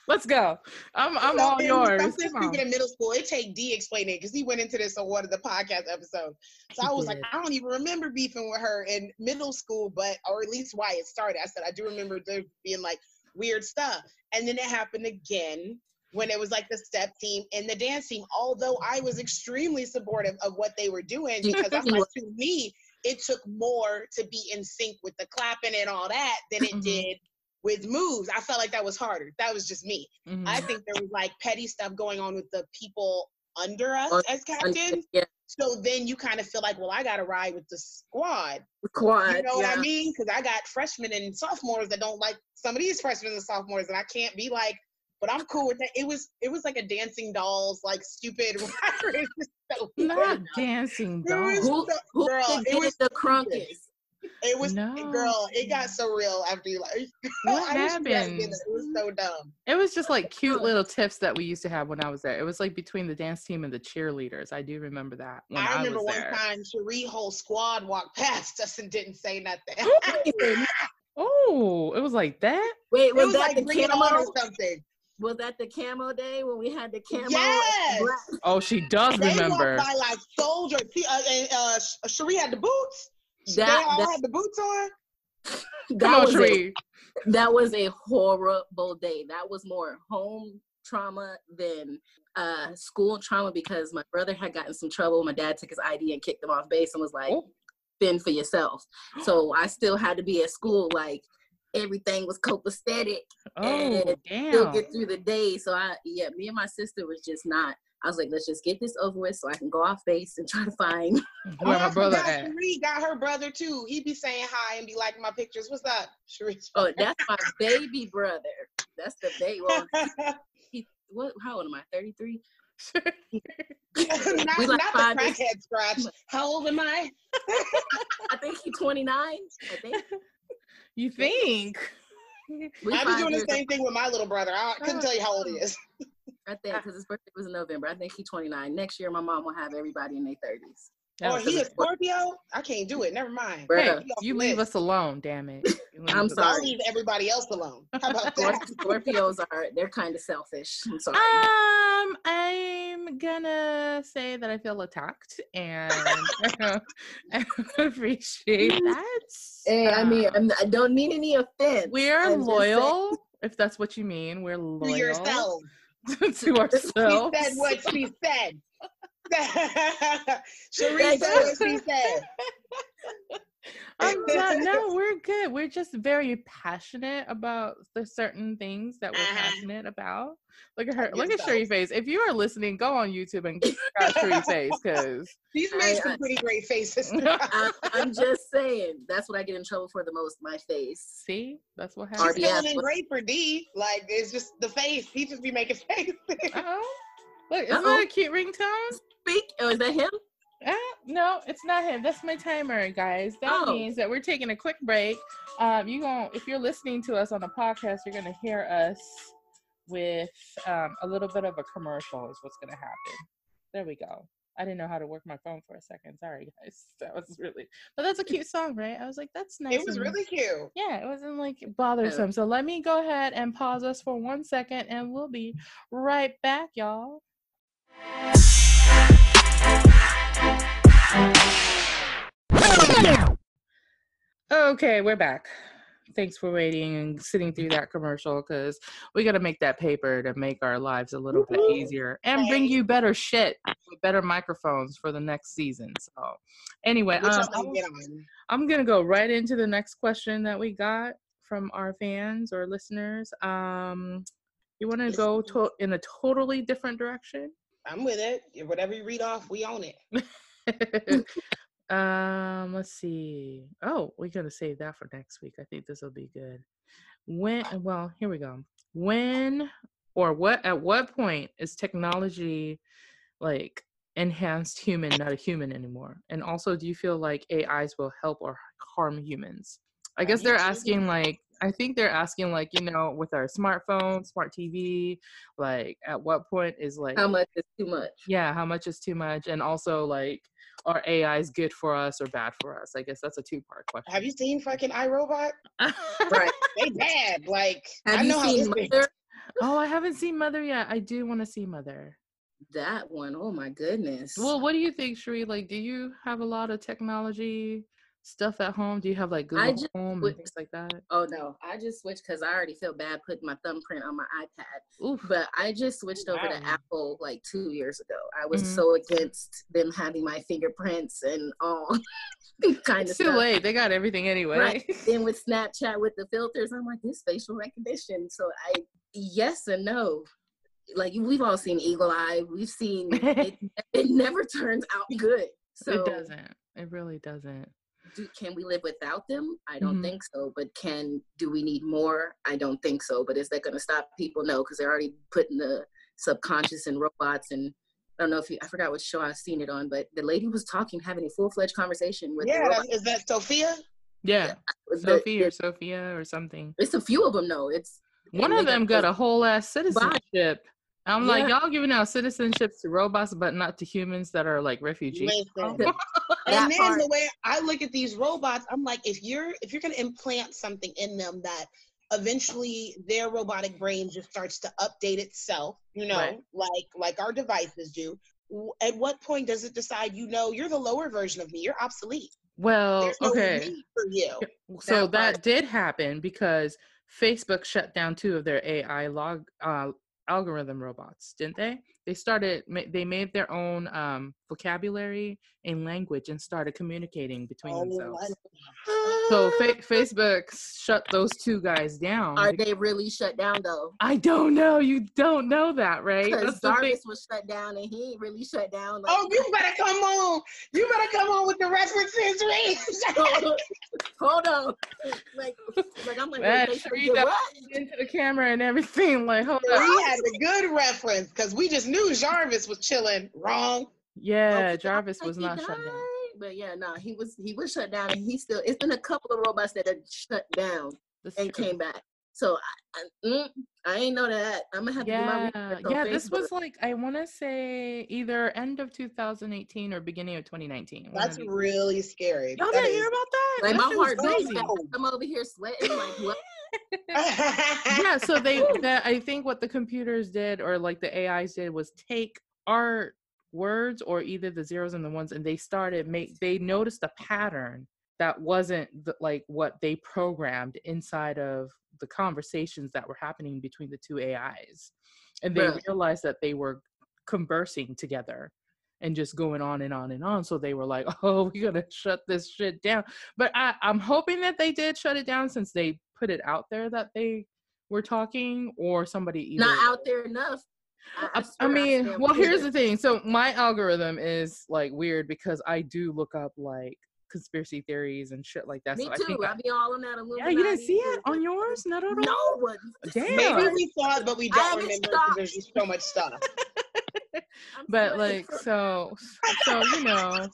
Let's go. I'm I'm So all was yours. Something Come on. in middle school. It take D explaining because he went into this on one of the podcast episodes. So I was like. I don't even remember beefing with her in middle school, but or at least why it started. I said I do remember there being like weird stuff, and then it happened again when it was like the step team and the dance team. Although I was extremely supportive of what they were doing because I'm like, to me, it took more to be in sync with the clapping and all that than it Mhm. did with moves. I felt like that was harder. That was just me. Mhm. I think there was like petty stuff going on with the people under us as captains. Yeah, So then you kind of feel like, well, I got to ride with the squad. quad. You know what. I mean? Because I got freshmen and sophomores that don't like some of these freshmen and sophomores, and I can't be like, but I'm cool with that. It was it was like a dancing dolls, like stupid. it so Not dancing dolls. Who, so- girl, it was the crunkest? It was No. girl. It got so real after you like. What I wish you guys did happened? that. It was so dumb. It was just like cute little tips that we used to have when I was there. It was like between the dance team and the cheerleaders. I do remember that when I, I remember was one there. time Cherie whole squad walked past us and didn't say nothing. Oh, it was like that. Wait, it was, was that like the camo? or something. Was that the camo day when we had the camo? Yes. Oh, she does They remember. walked by like soldiers. She- Uh, and uh, Cherie had the boots. They That- all that- had the boots on. That on, was a, that was a horrible day. That was more home trauma than uh, school trauma because my brother had gotten some trouble. My dad took his ID and kicked him off base and was like, Oh. "Fend for yourself." So I still had to be at school like everything was copacetic Oh, and damn. still get through the day. So I, yeah, me and my sister was just not. I was like, let's just get this over with so I can go off base and try to find. Where Oh, my brother forgot at? Cherie got her brother too. He'd be saying hi and be liking my pictures. What's up, Cherie? Oh, that's my baby brother. That's the baby. Well, he, what? How old am I? Thirty three. not We like not the five days- crackhead scratch. How old am I? I think he's twenty nine. I think. you think? We I be five doing the same thing with my little brother. I couldn't oh, tell you how old he is. I think because his birthday was in November. I think he's 29. Next year, my mom will have everybody in their 30s. Oh, he a Scorpio? I can't do it. Never mind. Hey, you leave list. us alone, damn it. I'm sorry. I'll leave everybody else alone. How about that? Scorpios are they're kind of selfish. I'm sorry. Um, I'm gonna say that I feel attacked, and I appreciate that. Hey, I mean, Um, I'm, I don't mean any offense. we're I'm loyal, if that's what you mean. We're loyal. To loyal yourself. to She ourselves. said what she said. Cherie Thank said what she said. I'm not, no, we're good. We're just very passionate about the certain things that we're Uh-huh. passionate about. Look at her. Look at yourself. Sherry face. If you are listening, go on YouTube and check out Sherry face because She's I- made I- some pretty great faces. I, I'm just saying that's what I get in trouble for the most. My face. see, that's what happens. RBF. feeling great for D. Like it's just the face. He just be making faces. Oh, look, isn't Uh-oh. that a cute ringtone? Speak. Oh, is that him? Ah, no, it's not him. That's my timer, guys. That Oh. means that we're taking a quick break. Um, you going if you're listening to us on the podcast, you're gonna hear us with um, a little bit of a commercial. Is what's gonna happen. There we go. I didn't know how to work my phone for a second. Sorry, guys. That was really, but that's a cute song, right? I was like, that's nice. It was really cute. yeah, it wasn't like bothersome. So let me go ahead and pause us for one second, and we'll be right back, y'all. Okay, we're back. thanks for waiting and sitting through that commercial because we got to make that paper to make our lives a little bit Woo-hoo. easier and bring you better shit with better microphones for the next season. So, anyway, um, I'm gonna. I'm gonna go right into the next question that we got from our fans or listeners. Um, you want to go to- in a totally different direction? I'm with it. Whatever you read off, we own it. um, let's see. Oh, we're gonna save that for next week. I think this will be good. When? Well, here we go. When or what? At what point is technology like enhanced human, not a human anymore? And also, do you feel like AIs will help or harm humans? I guess they're asking like I think they're asking like you know with our smartphone, smart TV, like at what point is like How much is too much? yeah how much is too much and also like are ais good for us or bad for us i guess that's a two part question Have you seen fucking I, Robot? Right. They bad. Like Have I know how seen this. Mother? oh i haven't seen mother yet i do want to see mother That one, oh my goodness. well what do you think Sheree? like do you have a lot of technology stuff at home do you have like google just home and things like that oh no, I just switched because I already feel bad putting my thumbprint on my iPad. Oof. But I just switched over to Apple like two years ago. I was Mhm. so against them having my fingerprints and all kind of too stuff. late they got everything anyway Right. then with Snapchat with the filters, I'm like, this facial recognition. So I yes and no. Like we've all seen Eagle Eye. We've seen it, it never turns out good. So it doesn't it really doesn't do, can we live without them? I don't Mhm. think so. But can do we need more? I don't think so. But is that going to stop people? No, because they're already putting the subconscious in robots. And I don't know if you, I forgot what show I've seen it on, but the lady was talking, having a full fledged conversation with the Yeah, robot. that, is that Sophia? yeah The- sophie or sophia or something it's a few of them. though. it's One of them got those- a whole ass citizenship. I'm like, y'all giving out citizenships to robots, but not to humans that are like refugees. And then part. the way I look at these robots, I'm like, if you're if you're gonna implant something in them that eventually their robotic brain just starts to update itself, you know, Right. like like our devices do. At what point does it decide, you know, you're the lower version of me, you're obsolete. Well, no okay. for you. So That that did happen because Facebook shut down two of their AI log uh, algorithm robots, didn't they? They started. They made their own um, vocabulary and language and started communicating between Oh, themselves. So fa- Facebook shut those two guys down. Are they really shut down though? I don't know. You don't know that, right? Because That's. Jarvis was shut down and he ain't really shut down. Like, Oh, you better come on. You better come on with the references, Reese. hold on. Like, like I'm like, Man, wait, they Sheree did got what? into the camera and everything. Like, hold on we had the good reference because we just knew Jarvis was chilling. Wrong. Yeah, Okay, Jarvis was he not shut down. But yeah, no, he was he was shut down and he still it's been a couple of robots that are shut down That's and true. came back. So I, I, mm, I ain't know that. I'm gonna have to do my Yeah, research on yeah. This was like I want to say either end of 2018 or beginning of 2019. That's of really scary. Y'all That didn't is- hear about that? like That my heart crazy. beats. I'm over here sweating like what? yeah, so they that I think what the computers did or like the AIs did was take our words or either the zeros and the ones and they started make they noticed a pattern that wasn't the, like what they programmed inside of the conversations that were happening between the two AIs. And they realized that they were conversing together and just going on and on and on. So they were like, oh, we're going to shut this shit down. But I, I'm hoping that they did shut it down since they put it out there that they were talking or somebody either. Not out there enough. I, I, I mean, stand well, here's it. the thing. So my algorithm is like weird because I do look up like conspiracy theories and shit like that. Me so I too. think I- I be all on that yeah, you didn't see it on yours? Not at all. No one. Damn. Maybe we saw it, but we don't remember because stopped. there's just so much stuff. But like, so, so you know,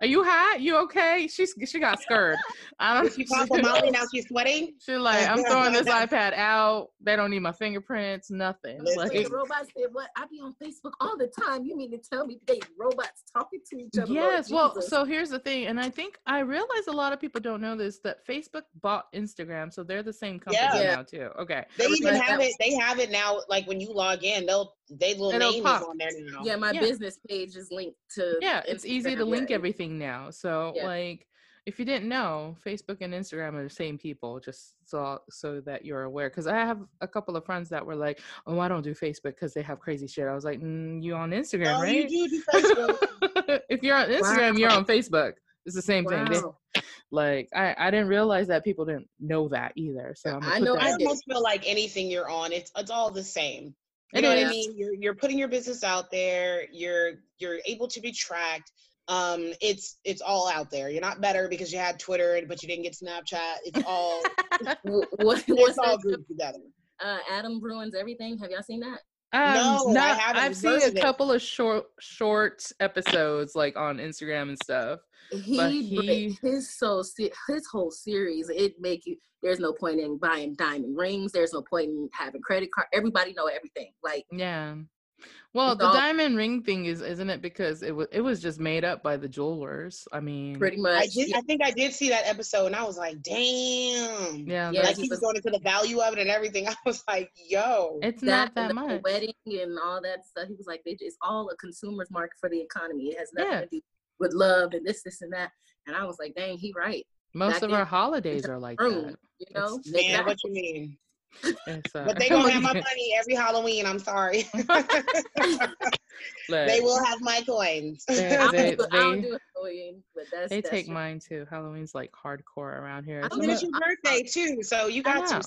are you hot? You okay? She's she got scared. I don't. She a Molly, now she's sweating. She like, I'm throwing this iPad out. They don't need my fingerprints, nothing. Listen. Like, the robots said what? I be on Facebook all the time. You mean to tell me they robots talking to each other? Lord yes. Well, Jesus. so here's the thing, and I think I realize a lot of people don't know this that Facebook bought Instagram, so they're the same company Yeah. Now too. Okay. They even have it. They have it now. Like when you log in, they'll they little It'll name pop. is on there now. yeah, my Yeah. business page is linked to. yeah it's easy to link yeah. everything now so Yeah. like if you didn't know, Facebook and Instagram are the same people, just so so that you're aware. Because I have a couple of friends that were like, "Oh, I don't do Facebook because they have crazy shit." I was like, mm, "You on Instagram, Oh, right? you do do Facebook. if you're on Instagram, you're on Facebook. It's the same thing. They- like I, I didn't realize that people didn't know that either. So I'm I know I I did. almost feel like anything you're on, it's it's all the same. You It know what I mean? You're you're putting your business out there. You're you're able to be tracked. Um, it's it's all out there. You're not better because you had Twitter, but you didn't get Snapchat. It's all Wh- what, it's what's all grouped together. Uh, Adam ruins everything. Have y'all seen that? Um, No, I haven't. I've seen a couple of short short episodes like on Instagram and stuff. But He, he- his so his whole series it make you. There's no point in buying diamond rings. There's no point in having credit card. Everybody know everything. Like Yeah. Well, It's the all- diamond ring thing is, isn't it? Because it was it was just made up by the jewelers. I mean, pretty much. I did. yeah, I think I did see that episode, and I was like, "Damn!" yeah, Yeah, like he he was was- going into the value of it and everything. I was like, "Yo." it's not that and the much. wedding and all that stuff. He was like, they, it's all a consumer's market for the economy. It has nothing Yeah. to do with love and this, this, and that. And I was like, dang, he right. Most back of in our holidays are like Room, that. you know. Man, Exactly. what you mean? It's, But they gonna have my money every Halloween. I'm sorry. at- they will have my coins. They- I don't, they- do, I don't they- do Halloween, but that's They that's take just- mine too. Halloween's like hardcore around here. I'm I Some mean, it's your birthday too, so you got to.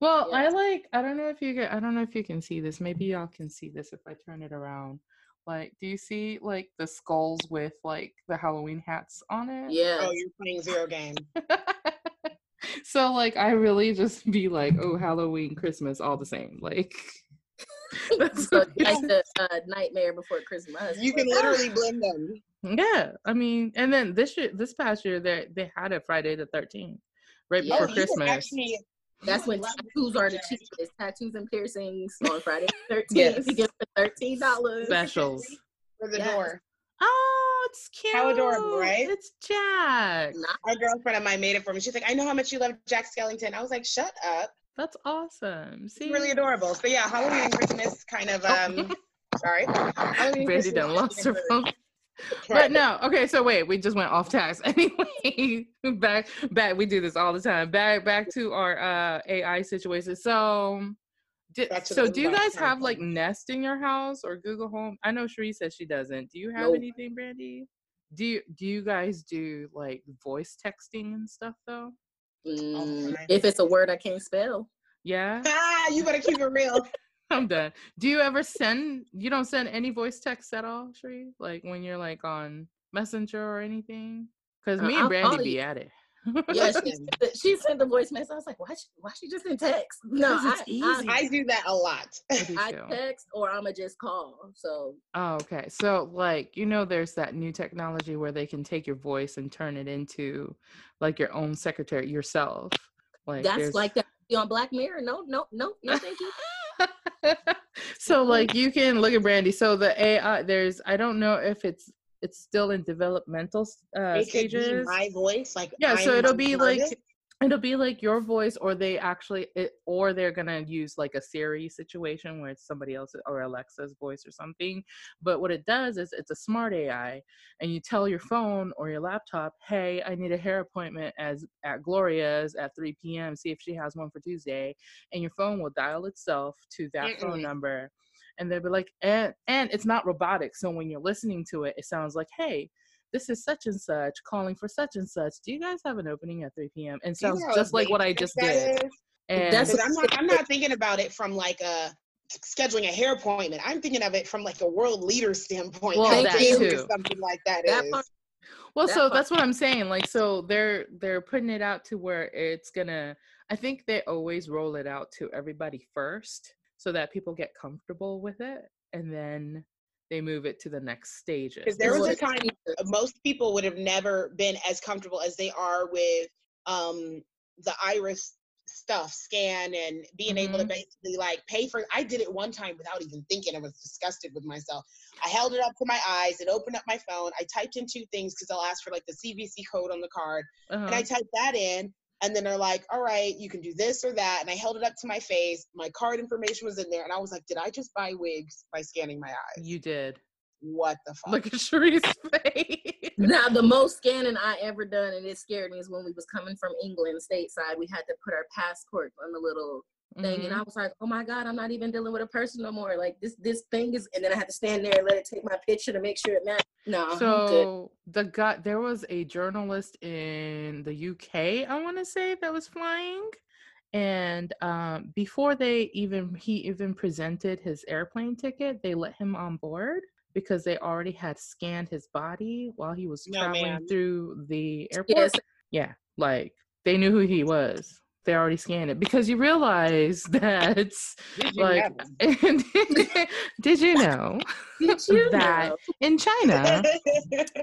Well, Yeah. I like. I don't know if you get. I don't know if you can see this. Maybe y'all can see this if I turn it around. Like, do you see like the skulls with like the Halloween hats on it? Yeah. Oh, you're playing zero game. so like, I really just be like, oh, Halloween, Christmas, all the same. Like, that's so like the uh, Nightmare Before Christmas. You can literally blend them. yeah. I mean, and then this year, this past year, they they had a Friday the Thirteenth, right Yeah. before oh, you can Christmas. actually. That's when tattoos are the cheapest. Tattoos and piercings on Friday the 13th. Yes. You get for thirteen dollars. Specials. for the Yes. door. Oh, it's cute. How adorable, right? It's Jack. A girlfriend of mine made it for me. She's like, I know how much you love Jack Skellington. I was like, shut up. That's awesome. See, really adorable. So yeah, Halloween and Christmas kind of um sorry. Halloween and Brandy Christmas done lost her phone. of- But no, okay. So wait, we just went off task. Anyway, back, back. We do this all the time. Back, back to our uh AI situation. So, di- Back to so do you guys have like Nest in your house or Google Home? I know Sheree says she doesn't. Do you have Nope. anything, Brandy? Do you do you guys do like voice texting and stuff though? Mm, time. if it's a word I can't spell. Yeah, Ah, you better keep it real. I'm done. Do you ever send? You don't send any voice texts at all, Sheree? Like when you're like on Messenger or anything? Because Uh, me and I'll Brandy call be at it. Yeah, she, sent the- she sent the voice message. I was like, why? She, why she just in text? No, it's I, easy. I, I do that a lot. I I text or I'ma just call. So Oh, okay. So, like, you know, there's that new technology where they can take your voice and turn it into like your own secretary yourself. Like, that's there's- like that on Black Mirror. No, no, no, no, thank you. so, like, you can look at Brandy. So the AI, there's, I don't know if it's it's still in developmental uh, it stages. my voice, like Yeah, so I'm it'll my be like it'll be like your voice or they actually it, or they're gonna use like a siri situation where it's somebody else or alexa's voice or something but what it does is it's a smart ai and you tell your phone or your laptop hey i need a hair appointment as at gloria's at 3 p.m see if she has one for tuesday and your phone will dial itself to that phone Mm-mm. number and they'll be like and and it's not robotic so when you're listening to it it sounds like hey this is such and such calling for such and such. Do you guys have an opening at 3 p.m.? And Do you sounds know just like what I just that did. is? And That's- Because I'm not, I'm not thinking about it from like a scheduling a hair appointment. I'm thinking of it from like a world leader standpoint. Well, how that too. Something like that That is. part- well, that so part- that's what I'm saying. Like, so they're they're putting it out to where it's gonna. I think they always roll it out to everybody first, so that people get comfortable with it, and then they move it to the next stages. Because there was a time most people would have never been as comfortable as they are with um, the iris stuff scan and being able to Mhm. basically like pay for i did it one time without even thinking i was disgusted with myself i held it up to my eyes it opened up my phone i typed in two things because they'll ask for like the cvc code on the card and Uh-huh. I typed that in, and then they're like, "All right, you can do this or that." And I held it up to my face. My card information was in there, and I was like, "Did I just buy wigs by scanning my eyes? you did. what the fuck?" Look at Sheree's face. now the most scanning I ever done, and it scared me, is when we was coming from England stateside. We had to put our passport on the little thing, and Mhm. I was like, "Oh my god, I'm not even dealing with a person no more. Like this, this thing is." And then I had to stand there and let it take my picture to make sure it matched. No, So the guy, there was a journalist in the UK, I want to say, that was flying, and um, before they even he even presented his airplane ticket, they let him on board because they already had scanned his body while he was No, traveling ma'am. through the airport. Yes, Yeah, like they knew who he was. They already scanned it because you realize that, Did you like, know? did you know did you that know? in China?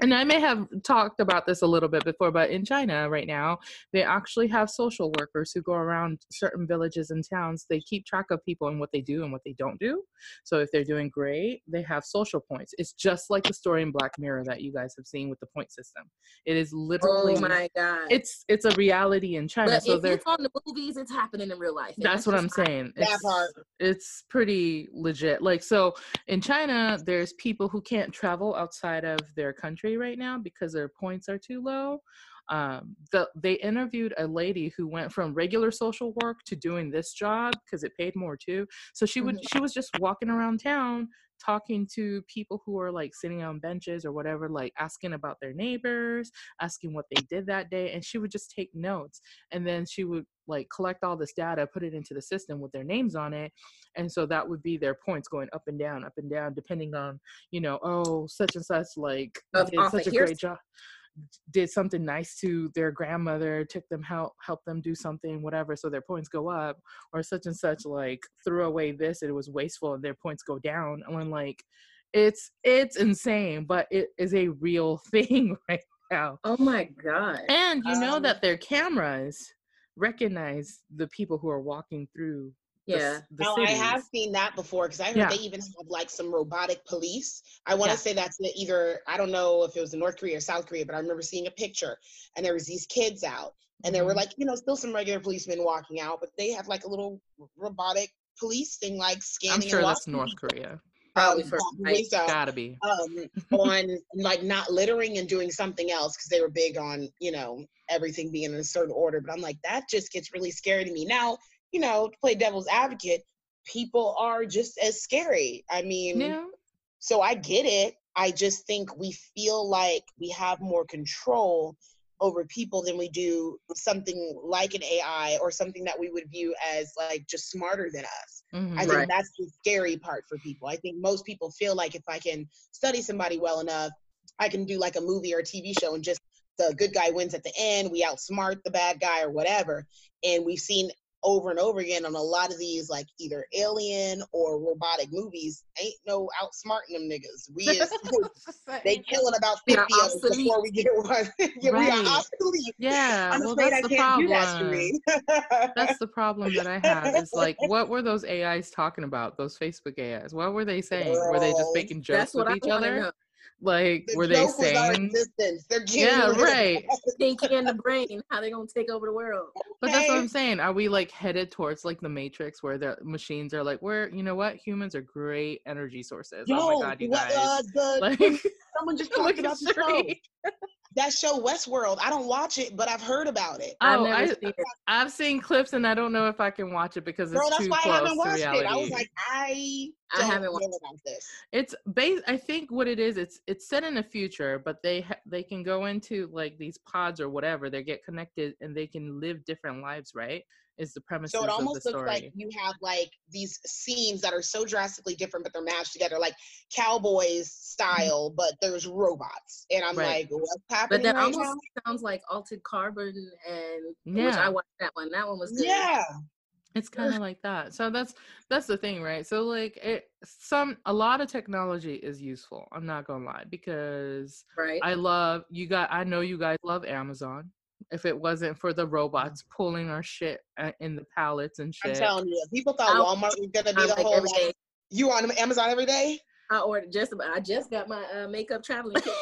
and I may have talked about this a little bit before, but in China right now, they actually have social workers who go around certain villages and towns. They keep track of people and what they do and what they don't do. So if they're doing great, they have social points. It's just like the story in Black Mirror that you guys have seen with the point system. It is literally Oh my god! it's it's a reality in China. but so they're the movies, it's happening in real life. and that's what I'm saying. It's, it's pretty legit. Like so in China, there's people who can't travel outside of their country right now because their points are too low. Um, the, they interviewed a lady who went from regular social work to doing this job because it paid more too. So she would she was just walking around town talking to people who are like sitting on benches or whatever, like asking about their neighbors, asking what they did that day, and she would just take notes and then she would like collect all this data put it into the system with their names on it and so that would be their points going up and down up and down depending on you know oh such and such like did off such a hearsay. great job did something nice to their grandmother took them help help them do something whatever so their points go up or such and such like threw away this and it was wasteful and their points go down and when like it's it's insane but it is a real thing right now Oh my god! and you know Um, that their cameras recognize the people who are walking through the, s- Yeah. the Now I have seen that before because I heard Yeah. they even have like some robotic police. I want to Yeah. say that's the- either I don't know if it was in North Korea or South Korea, but I remember seeing a picture and there was these kids out and there were Mhm. like you know still some regular policemen walking out, but they have like a little robotic police thing like scanning. i'm sure that's watching north korea Probably Um, for probably so. gotta be um, on like not littering and doing something else because they were big on you know everything being in a certain order. But I'm like that just gets really scary to me. Now you know to play devil's advocate, people are just as scary. I mean, yeah so I get it. I just think we feel like we have more control over people than we do something like an AI or something that we would view as like just smarter than us. Mhm. I think Right. that's the scary part for people. I think most people feel like if I can study somebody well enough, I can do like a movie or a TV show and just the good guy wins at the end, we outsmart the bad guy or whatever. And we've seen over and over again on a lot of these like either alien or robotic movies, ain't no outsmarting them niggas. We is they killing about 50 of us before we get one. yeah, we are obsolete. yeah I'm well afraid that's I the can't do that, problem Shereen. that's the problem that i have is like what were those ais talking about those facebook ais what were they saying were they just making jokes with I each other know. Like the were they joke was our saying. They're yeah right Thinking in the brain, how they gonna take over the world? But that's what I'm saying. Are we like headed towards like the Matrix, where the machines are like, we're you know what, humans are great energy sources. Yo, oh my god, you what, guys! uh, the, like, someone just look talked about the show. Sheree. That show Westworld. I don't watch it, but I've heard about it. I've Oh, never I, seen it. I've seen clips and I don't know if I can watch it because it's Girl, that's too why I haven't to watched reality. it. I was like, I I don't haven't know watched about this. it's based. I think what it is, it's it's set in the future, but they ha- they can go into like these pods or whatever. They get connected and they can live different lives. Right? Is the premise So it of the almost looks story? like you have like these scenes that are so drastically different, but they're mashed together, like cowboys mm-hmm. style, but there's robots. And I'm Right. like, what's happening? But that right almost now? sounds like Altered Carbon, and which Yeah. I watched that one. That one was good. Yeah. it's kind of like that so that's that's the thing right so like it some a lot of technology is useful i'm not gonna lie because Right. i love you got i know you guys love amazon if it wasn't for the robots pulling our shit uh, in the pallets and shit. I'm telling you, people thought Walmart was gonna be I'm the like whole every like, you on Amazon every day? I ordered just about. I just got my uh, makeup traveling kit.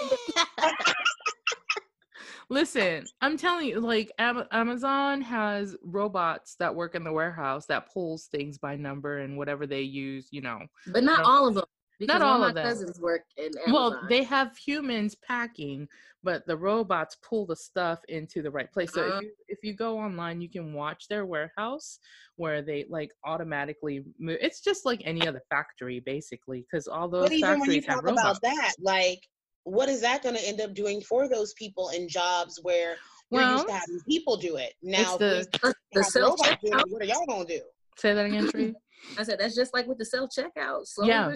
listen i'm telling you like amazon has robots that work in the warehouse that pulls things by number and whatever they use you know but not No. all of them. Because Not all all my of them. cousins work in Amazon. Well, they have humans packing, but the robots pull the stuff into the right place. So if uh-huh. you if you go online, you can watch their warehouse where they like automatically move. It's just like any other factory, basically, because all those But even when you talk robots. about that, like, what is that going to end up doing for those people in jobs where we're Well, used to having people do it? Now, the- the self robots do it, what are y'all going to do? Say that again, Tree. I said that's just like with the self checkout. Yeah.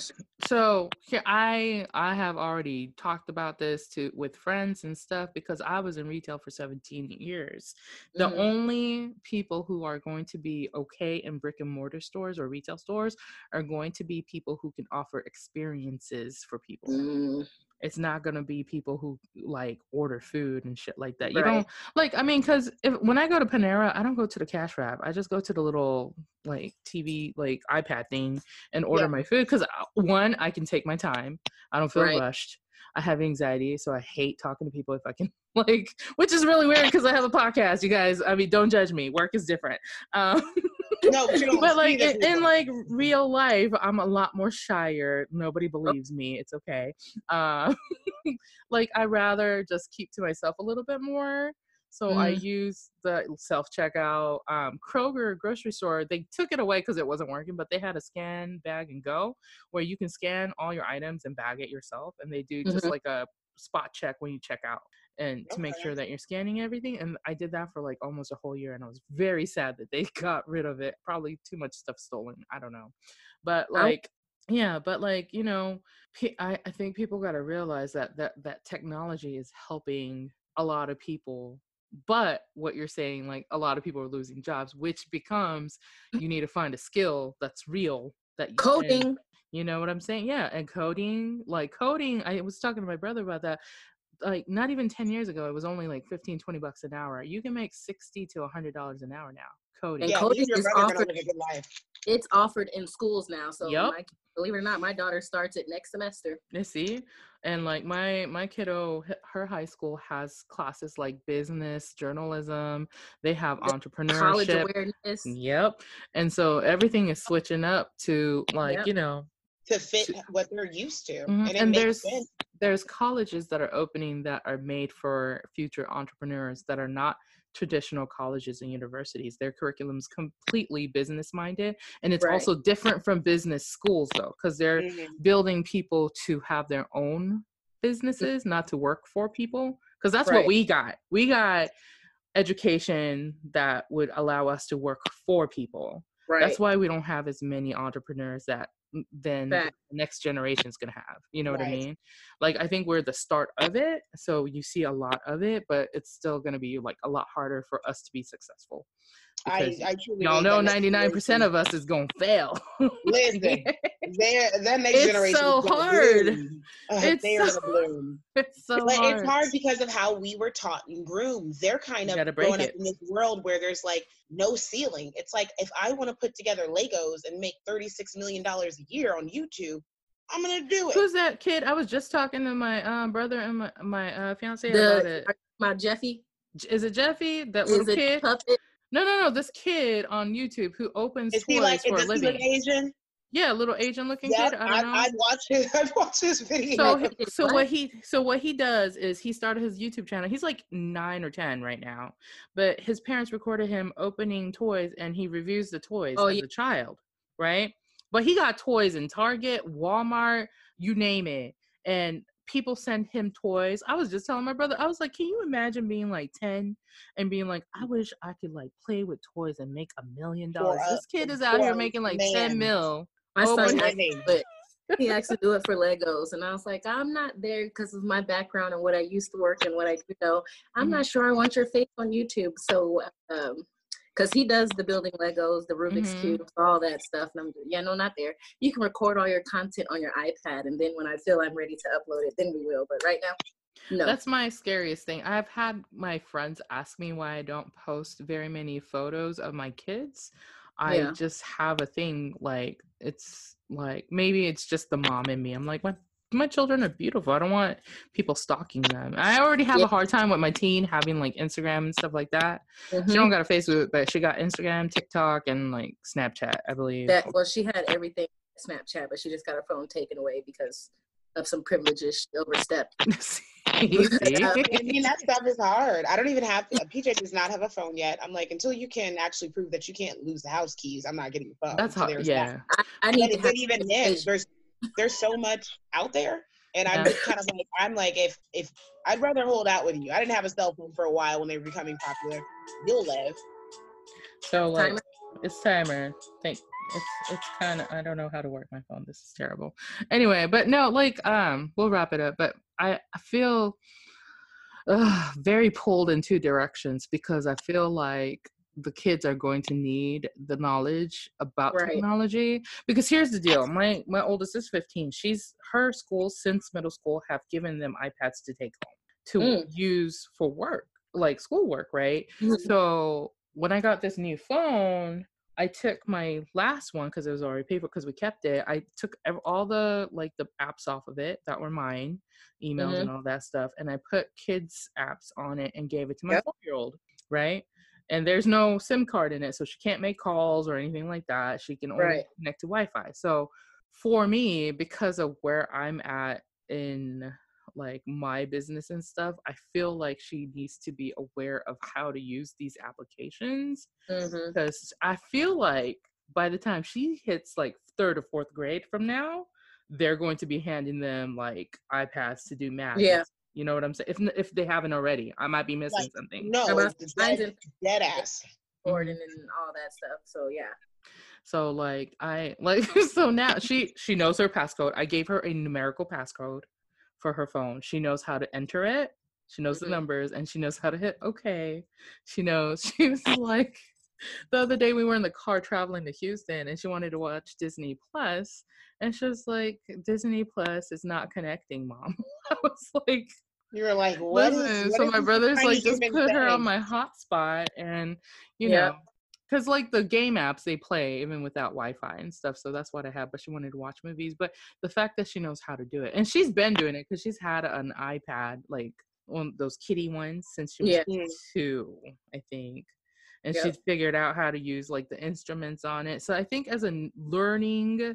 so here i i have already talked about this to with friends and stuff because i was in retail for 17 years the Mhm. only people who are going to be okay in brick and mortar stores or retail stores are going to be people who can offer experiences for people Mm, it's not going to be people who like order food and shit like that you Right. don't like i mean because if when i go to panera i don't go to the cash wrap i just go to the little like tv like ipad thing and order Yeah. my food because one i can take my time i don't feel Right. rushed i have anxiety so i hate talking to people if i can like which is really weird because i have a podcast you guys i mean don't judge me work is different um No, but you don't but like in, in like real life i'm a lot more shyer. Nobody believes me. It's okay. Uh, like i rather just keep to myself a little bit more. So i Mm. use the self checkout um, kroger grocery store. They took it away because it wasn't working but they had a scan bag and go where you can scan all your items and bag it yourself and they do just Mhm. like a spot check when you check out and to make sure that you're scanning everything and i did that for like almost a whole year and i was very sad that they got rid of it probably too much stuff stolen i don't know but Ow. like yeah but like you know I, I think people got to realize that that that technology is helping a lot of people but what you're saying like a lot of people are losing jobs which becomes you need to find a skill that's real that you can- Coding. you know what I'm saying? Yeah, and coding, like coding, I was talking to my brother about that. Like not even 10 years ago, it was only like 15, 20 bucks an hour. You can make 60 to 100 dollars an hour now coding. And yeah, coding you and your is gonna offered- live a good life. It's offered in schools now. So Yup. my, believe it or not, my daughter starts it next semester. You see? And like my my kiddo, her high school has classes like business, journalism. They have entrepreneurship College awareness. Yep. And so everything is switching up to like, Yep. you know, to fit what they're used to. Mhm. And and there's sense. there's colleges that are opening that are made for future entrepreneurs that are not traditional colleges and universities their curriculum's completely business minded and it's Right. also different from business schools though because they're Mhm. building people to have their own businesses not to work for people because that's Right. what we got we got education that would allow us to work for people Right. that's why we don't have as many entrepreneurs that Fact. the next generation's gonna have. You know what I mean? Like I think we're the start of it, so you see a lot of it, but it's still gonna be like a lot harder for us to be successful. I, I truly Y'all know ninety nine percent of us is gonna fail. Listen, they're, that next It's generation. so is gonna hard. bloom. Uh, It's they are so- gonna bloom. it's so but hard. it's hard because of how we were taught and groomed. They're kind You of gotta growing it. up in this world where there's like no ceiling. It's like if I want to put together Legos and make thirty-six million dollars a year on YouTube, I'm gonna do it. Who's that kid? I was just talking to my um, brother and my my uh, fiance about it. my Jeffy J- Is it Jeffy? That is little kid? puppet. No, no, no. This kid on YouTube who opens Is toys like? for a living. Asian? Yeah, a little Asian looking Yeah, kid. I I, don't know. I'd watch his. I'd watch his video. so he- so what? he so what he does is he started his YouTube channel. He's like 9 or 10 right now. But his parents recorded him opening toys and he reviews the toys Oh, as yeah. a child, right? But he got toys in Target, Walmart, you name it. And people send him toys. I was just telling my brother, I was like, "Can you imagine being like 10 and being like, I wish I could like play with toys and make a million dollars." This kid is out here making like man. 10 mil. My son my asked living. but he asked to do it for Legos, and I was like, I'm not there because of my background and what I used to work and what I do know. I'm Mhm. not sure I want your face on YouTube. So, um, because he does the building Legos, the Rubik's Mhm. cubes, all that stuff. And I'm yeah, no, not there. You can record all your content on your iPad, and then when I feel I'm ready to upload it, then we will. But right now, no. That's my scariest thing. I've had my friends ask me why I don't post very many photos of my kids. I Yeah. just have a thing like it's like maybe it's just the mom in me. I'm like my my children are beautiful. I don't want people stalking them. I already have Yeah. a hard time with my teen having like Instagram and stuff like that. Mhm. She don't got a Facebook, but she got Instagram, TikTok, and like Snapchat, I believe. that well, she had everything Snapchat, but she just got her phone taken away because of some privileges she overstepped. I mean, that stuff is hard. I don't even have PJ does not have a phone yet. I'm like, until you can actually prove that you can't lose the house keys, I'm not getting a phone. That's So hard. there's Yeah. that. I, I But need to it- have but even then, there's there's so much out there, and I'm Yeah. kind of like, I'm like, if if I'd rather hold out with you. I didn't have a cell phone for a while when they were becoming popular. You'll live. So like Timer? it's timer. Think it's it's kind of I don't know how to work my phone. This is terrible. Anyway, but no, like um, we'll wrap it up. But I I feel uh, very pulled in two directions because I feel like the kids are going to need the knowledge about Right. technology because here's the deal my my oldest is 15 she's her school since middle school have given them ipads to take home to Mm. use for work like schoolwork right Mhm. so when I got this new phone, I took my last one because it was already paid for because we kept it. I took all the like the apps off of it that were mine, emails Mhm. and all that stuff, and I put kids apps on it and gave it to my Yep. four year old. Right. And there's no SIM card in it, so she can't make calls or anything like that. She can only Right. connect to Wi-Fi. So for me, because of where I'm at in like my business and stuff, I feel like she needs to be aware of how to use these applications mm-hmm. because I feel like by the time she hits like third or fourth grade from now, they're going to be handing them like iPads to do math. Yeah. You know what I'm saying? If if they haven't already, I might be missing Like, something. No, it's dead, dead ass. Gordon and all that stuff. So yeah. So like I like so now she she knows her passcode. I gave her a numerical passcode for her phone. She knows how to enter it. She knows Mhm. the numbers and she knows how to hit okay. She knows. She was like the other day we were in the car traveling to Houston and she wanted to watch Disney Plus and she was like Disney Plus is not connecting, mom. I was like You were like, what is? What so my brother's like just put her on my hotspot and you Yeah. know because like the game apps they play even without wi-fi and stuff so that's what i have but she wanted to watch movies but the fact that she knows how to do it and she's been doing it because she's had an ipad like one those kitty ones since she was Yeah. Two i think and Yep. she's figured out how to use like the instruments on it so i think as a learning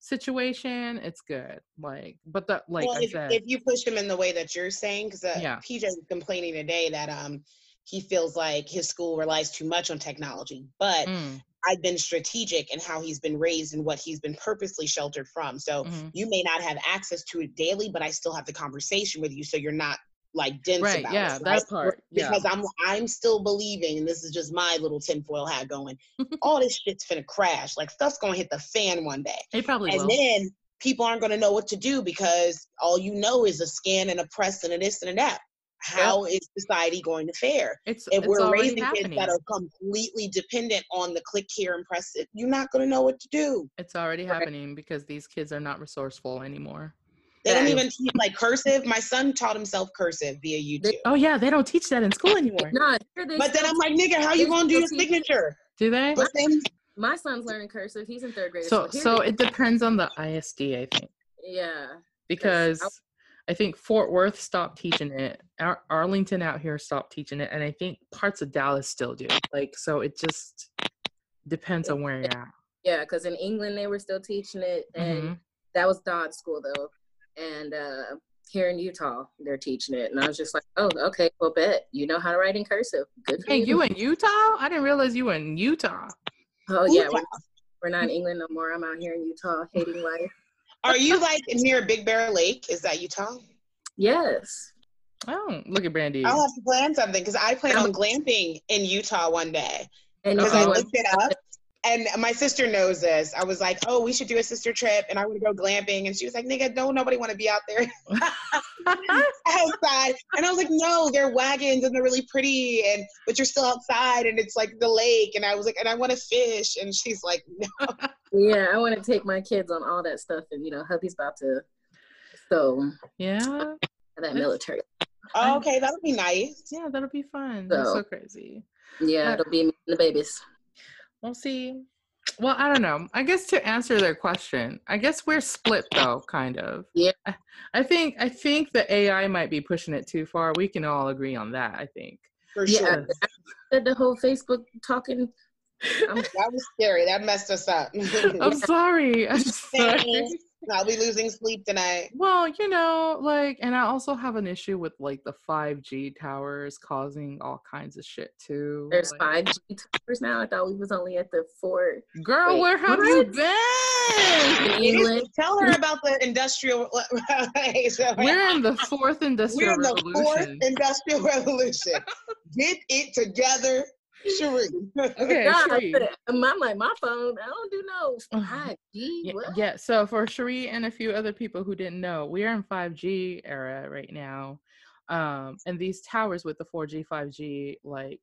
situation it's good like but the like well, i if, said if you push him in the way that you're saying, because uh, Yeah. PJ was complaining today that um he feels like his school relies too much on technology, but mm, I've been strategic in how he's been raised and what he's been purposely sheltered from. So mhm. you may not have access to it daily, but I still have the conversation with you, so you're not like dense right about yeah it. that right? part yeah because I'm I'm still believing, and this is just my little tinfoil hat going. all this shit's gonna crash. Like stuff's gonna hit the fan one day, it probably and will then people aren't gonna know what to do because all you know is a scan and a press and a this and a that. How is society going to fare? It's If it's we're raising happening. kids that are completely dependent on the click here and press it, you're not gonna know what to do. it's already Right. happening because these kids are not resourceful anymore. They don't even teach like cursive. My son taught himself cursive via YouTube. Oh yeah, they don't teach that in school anymore, No, But then I'm like, nigga, how you gonna do your signature? do they? But then my son's learning cursive. He's in third grade. So so it depends on the ISD, I think, yeah. because I think Fort Worth stopped teaching it. Ar- Arlington out here stopped teaching it, and I think parts of Dallas still do. Like so, it just depends on where you're at. Yeah, because in England they were still teaching it, and Mhm. that was Dodd School though. And uh, here in Utah, they're teaching it, and I was just like, oh, okay, well, bet you know how to write in cursive. Good for Hey, you. you in Utah? I didn't realize you were in Utah. oh yeah, Utah. we're, we're not in England no more. I'm out here in Utah, hating life. are you like near Big Bear Lake? Is that Utah? Yes. Oh, look at Brandy. I'll have to plan something because I plan on glamping in Utah one day. And Because I you Uh-oh. want- looked it up, and my sister knows this. I was like, "Oh, we should do a sister trip," and I want to go glamping, and she was like, "Nigga, don't nobody want to be out there outside." And I was like, "No, they're wagons and they're really pretty, and but you're still outside, and it's like the lake." And I was like, "And I want to fish," and she's like, "No." yeah, I want to take my kids on all that stuff, and you know, hubby's about to so yeah, that military. Oh, okay, that would be nice. yeah, that'll be fun. That's So- so crazy. Yeah, it'll be me and the babies. We'll see. Well, I don't know. I guess to answer their question, I guess we're split though, kind of. Yeah. I, I think I think the AI might be pushing it too far. We can all agree on that. I think. For Yeah, sure. Said the whole Facebook talking that was scary. That messed us up. I'm sorry. I'm sorry. I'll be losing sleep tonight. Well, you know, like, and I also have an issue with like the 5G towers causing all kinds of shit too. There's like, 5G towers now. I thought we was only at the four. Girl, Wait, where have you been? England. Tell her about the industrial. We're in the fourth industrial revolution. we're in the fourth industrial revolution. Get it together, Cherie. Okay, God, Cherie. I'm like my phone. I don't do no Ugh. 5G. Yeah, what? yeah, so for Cherie and a few other people who didn't know, we are in 5G era right now. Um, and these towers with the 4G, 5G, like,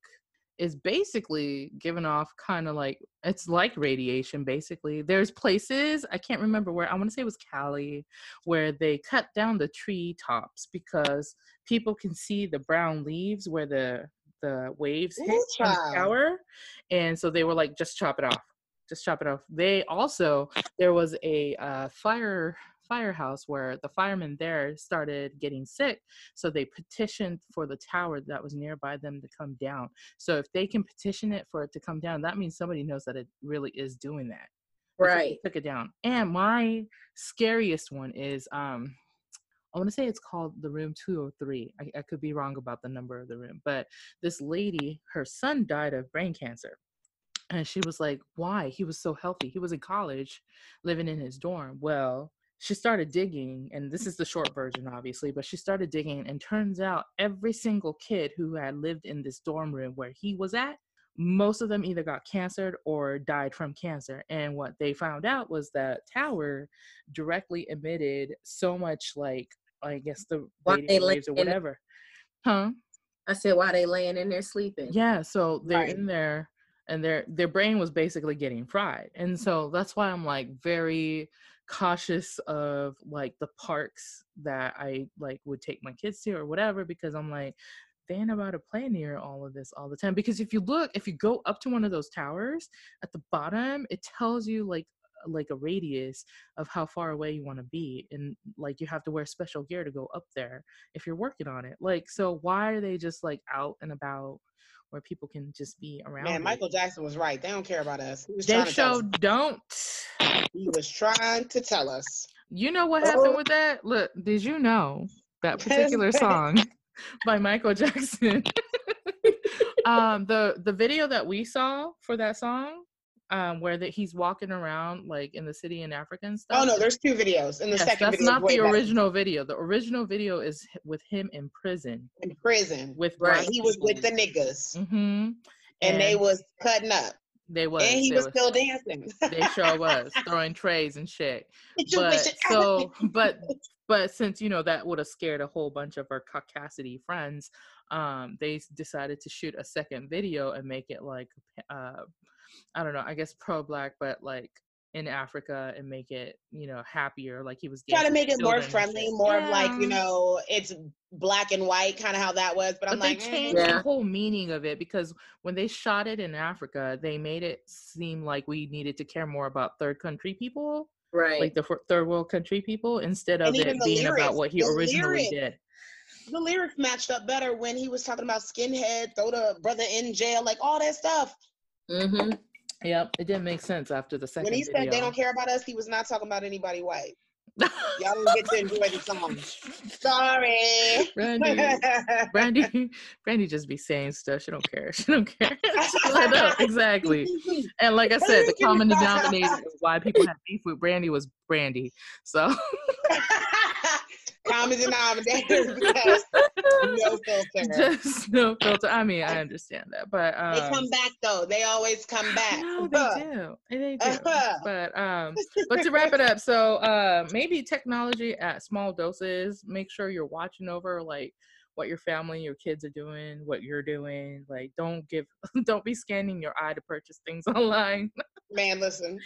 is basically giving off kind of like it's like radiation basically there's places i can't remember where i want to say it was cali where they cut down the tree tops because people can see the brown leaves where the the waves hit Ooh, from the child. tower and so they were like just chop it off just chop it off they also there was a uh, fire firehouse where the firemen there started getting sick so they petitioned for the tower that was nearby them to come down so if they can petition it for it to come down that means somebody knows that it really is doing that Right. took it down and my scariest one is um I want to say it's called the room 203. I, I could be wrong about the number of the room, but this lady, her son died of brain cancer. And she was like, Why? He was so healthy. He was in college living in his dorm. Well, she started digging, and this is the short version, obviously, but she started digging, and turns out every single kid who had lived in this dorm room where he was at, most of them either got cancer or died from cancer. And what they found out was that tower directly emitted so much, like, I guess the Why they waves or in- whatever. Huh? I said, why they laying in there sleeping? Yeah, so they're Right. in there and their their brain was basically getting fried. And so that's why I'm like very cautious of like the parks that I like would take my kids to or whatever because I'm like they ain't about to play near all of this all the time because if you look if you go up to one of those towers at the bottom it tells you like like a radius of how far away you want to be and like you have to wear special gear to go up there if you're working on it like so why are they just like out and about where people can just be around Man, it? Michael Jackson was right. They don't care about us. They trying to tell show us. don't He was trying to tell us. you know what happened Oh. with that look did you know that particular song by michael jackson um the the video that we saw for that song um where that he's walking around like in the city in africa and stuff Oh no, there's two videos. In the Yes, second that's video not the better. original video. The original video is with him in prison in prison. with Right, He was with the niggas. Mhm. And they was cutting up. they was and he was was- still dancing. they sure was throwing trays and shit. But so but but since you know that would have scared a whole bunch of our Caucasity friends, um, they decided to shoot a second video and make it like uh I don't know, I guess pro black, but like in Africa and make it, you know, happier. Like he was trying to make it more friendly, shit. more of like, you know, it's black and white, kind of how that was. But, but I'm they like, mm, changed Yeah. the whole meaning of it because when they shot it in Africa, they made it seem like we needed to care more about third country people, Right. like the fir- third world country people, instead of And it even the being about what he originally lyrics. did. the lyrics matched up better when he was talking about skinhead, throw the brother in jail, like all that stuff. Mm-hmm. Yep, it didn't make sense after the second When he said they don't care about us, he was not talking about anybody white. Y'all didn't get to enjoy the song. Sorry. Brandy, Brandy, Brandy just be saying stuff. She don't care. She don't care. I know exactly. And like I said, the common denominator of why people have beef with Brandy was Brandy. So Common denominator because no filter. just no filter. I mean, I understand that, but um, they come back though. They always come back. No, they do. They do. Uh-huh. But um, but to wrap it up, so uh, maybe technology at small doses. Make sure you're watching over like what your family, your kids are doing, what you're doing. Like, don't give, don't be scanning your eye to purchase things online. Man, listen.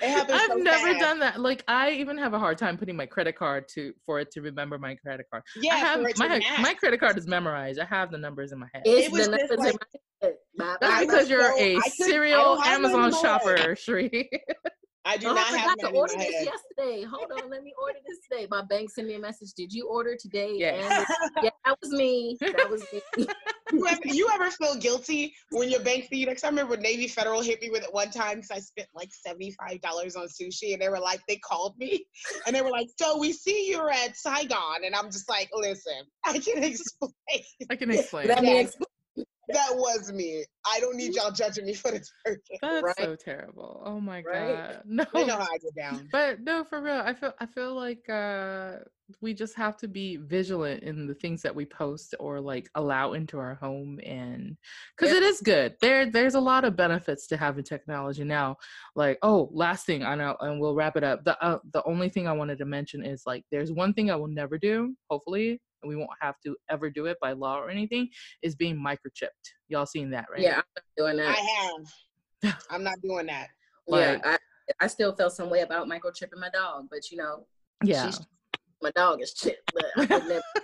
It happens I've so never fast. done that. Like, I even have a hard time putting my credit card to for it to remember my credit card. Yeah, I have for it to my my credit card is memorized. I have the numbers in my head. It's was the just numbers in like- my head. That's I because you're so- a I couldn't- serial Amazon mine in my head. shopper, Cherie. I do Oh, not I have forgot to order this head. yesterday. Hold on, let me order this today. My bank sent me a message. Did you order today? Yes. And yeah, that was me. That was me. you, ever, you ever feel guilty when your bank fee? Next, I remember Navy Federal hit me with it one time because I spent like seventy five dollars on sushi, and they were like, they called me, and they were like, "So we see you're at Saigon," and I'm just like, "Listen, I can explain. I can explain. Let me ex- that was me. I don't need y'all judging me for this purchase. That's Right. so terrible. Oh my Right. god. No. They know how I get down. But no, for real. I feel I feel like uh we just have to be vigilant in the things that we post or like allow into our home and cuz Yeah. it is good. There there's a lot of benefits to having technology now. Like, oh, last thing I know and we'll wrap it up. The uh, the only thing I wanted to mention is like there's one thing I will never do, hopefully, and we won't have to ever do it by law or anything is being microchipped. Y'all seen that, right? Yeah, I'm not doing that. I have. I'm not doing that. yeah, I, I still felt some way about microchipping my dog, but you know, Yeah. she's my dog is chipped, but I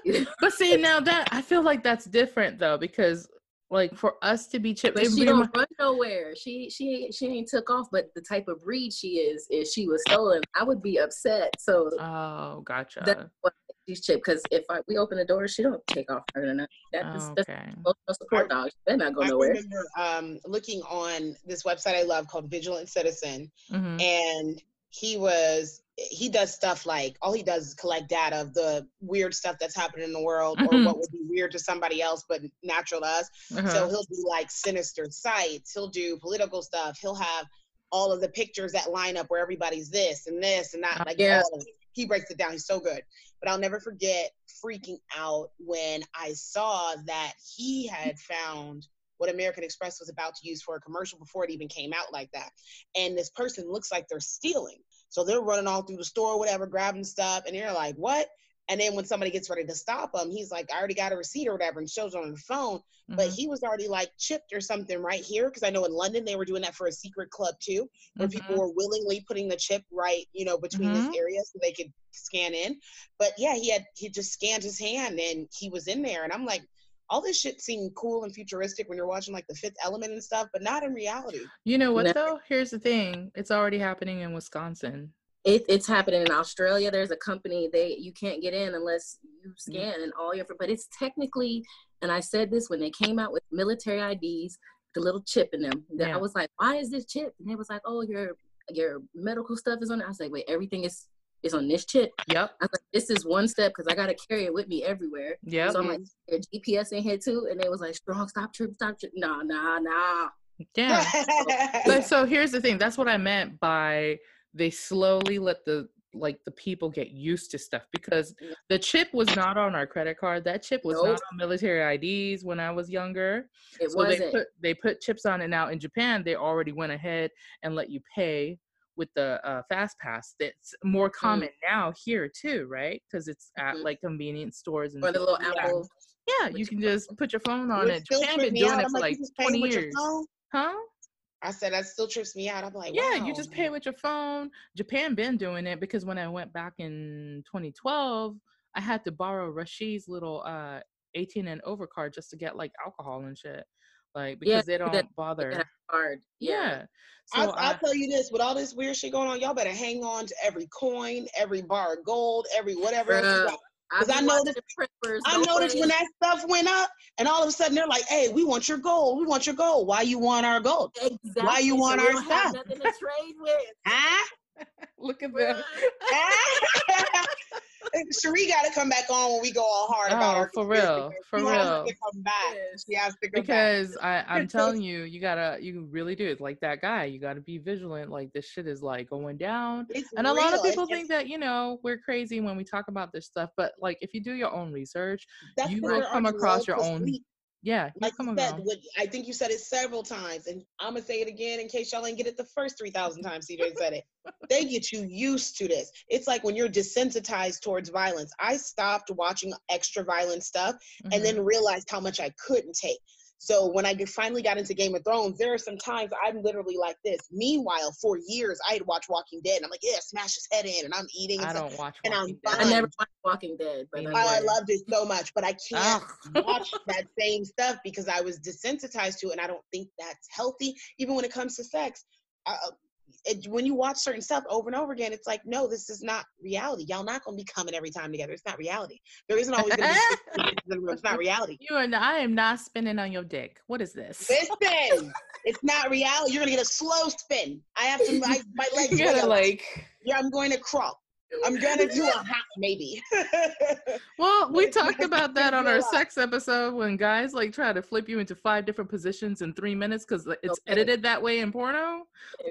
never. But see now that I feel like that's different though because like for us to be chipped, But she don't my- run nowhere. She she she ain't took off. But the type of breed she is, if she was stolen, I would be upset. So oh, gotcha. that's why she's chipped. Because if I, we open the door, she don't take off running. That is Oh, that's okay. emotional support dog. They're not going I nowhere. remember um, looking on this website I love called Vigilant Citizen, hmm and he was he does stuff like all he does is collect data of the weird stuff that's happening in the world or Mhm. what would be weird to somebody else but natural to us. So Uh-huh. he'll do like sinister sites. He'll do political stuff. He'll have all of the pictures that line up where everybody's this and this and that. Oh, Like yeah. all of it. He breaks it down. He's so good. But I'll never forget freaking out when I saw that he had found what American Express was about to use for a commercial before it even came out like that. And this person looks like they're stealing. So they're running all through the store, whatever, grabbing stuff, and they're like, "What?" And then when somebody gets ready to stop him, he's like, "I already got a receipt or whatever," and shows on the phone but Mhm. he was already like chipped or something right here because I know in London they were doing that for a secret club too, where people Mhm. were willingly putting the chip right, you know, between Mhm. this area so they could scan in. But yeah, he had he just scanned his hand and he was in there, and I'm like, all this shit seemed cool and futuristic when you're watching like the Fifth Element and stuff, but not in reality. You know what No. though? Here's the thing. It's already happening in Wisconsin. It, it's happening in Australia. There's a company they you can't get in unless you mm. scan and all your. But it's technically, and I said this when they came out with military IDs, the little chip in them. That Yeah. I was like, why is this chip? And they was like, oh, your your medical stuff is on it. I was like, wait, everything is is on this chip. Yep. I was like, this is one step because I gotta carry it with me everywhere. Yeah. So I'm like, your GPS in here too, and they was like, strong, stop, trip, stop, trip. Nah, nah, nah. Yeah. But so here's the thing. That's what I meant by they slowly let the like the people get used to stuff because the chip was not on our credit card. That chip was not on military IDs when I was younger. It so they wasn't. put they put chips on it now in Japan. They already went ahead and let you pay with the uh, fast pass. That's more Mm. common now here too, right? Because it's at Mhm. like convenience stores and or the little that. Apple. Yeah, you can just put your phone on Which it. Japan been doing out. it for like, like you just pay 20 years. Huh? I said that still trips me out. I'm like, Yeah, wow. you just pay with your phone. Japan been doing it because when I went back in 2012, I had to borrow Rashid's little uh 18 and over card just to get like alcohol and shit. Like Yeah, because they don't bother. that card. Yeah. So I'll, I, I'll tell you this: with all this weird shit going on, y'all better hang on to every coin, every bar of gold, every whatever else you Bruh, got. I 'Cause be I watching noticed- I noticed when that stuff went up, and all of a sudden they're like, "Hey, we want your gold. We want your gold. Why you want our gold? exactly. why you want we our don't stuff? nothing to trade with. Huh? look at them. Bruh. Cherie got to come back on when we go all hard about Oh, for real, theories. for she has real. to come back. She has to come back. because I, I'm telling you, you gotta, you really do. It's like that guy. You gotta be vigilant. Like this shit is like going down. It's And a lot of people It's- think that you know we're crazy when we talk about this stuff, but like if you do your own research, that's you 'cause will come across your own- sleep. Yeah, like come you said, what, I think you said it several times, and I'm gonna say it again in case y'all ain't get it the first three thousand times CJ said it. they get you used to this. It's like when you're desensitized towards violence. I stopped watching extra violent stuff and Mhm. then realized how much I couldn't take. So when I finally got into Game of Thrones, there are some times I'm literally like this. Meanwhile, for years I had watched Walking Dead, and I'm like, yeah, smash his head in, and I'm eating. And I stuff. don't watch. and I'm Walking I never watched Walking Dead, but Me I'm neither. I like, loved it so much, but I can't watch that same stuff because I was desensitized to it, and I don't think that's healthy. Even when it comes to sex, uh, it, when you watch certain stuff over and over again, it's like, no, this is not reality. Y'all not gonna be coming every time together. It's not reality. There isn't always gonna be. in the room. it's not reality. You and I am not spinning on your dick. What is this? Listen, it's not reality. You're gonna get a slow spin. I have to. My, my legs. You gotta like. Yeah, I'm going to crawl. I'm gonna do a hop maybe. Well, we talked about that on our sex episode when guys like try to flip you into five different positions in three minutes because it's Okay. edited that way in porno.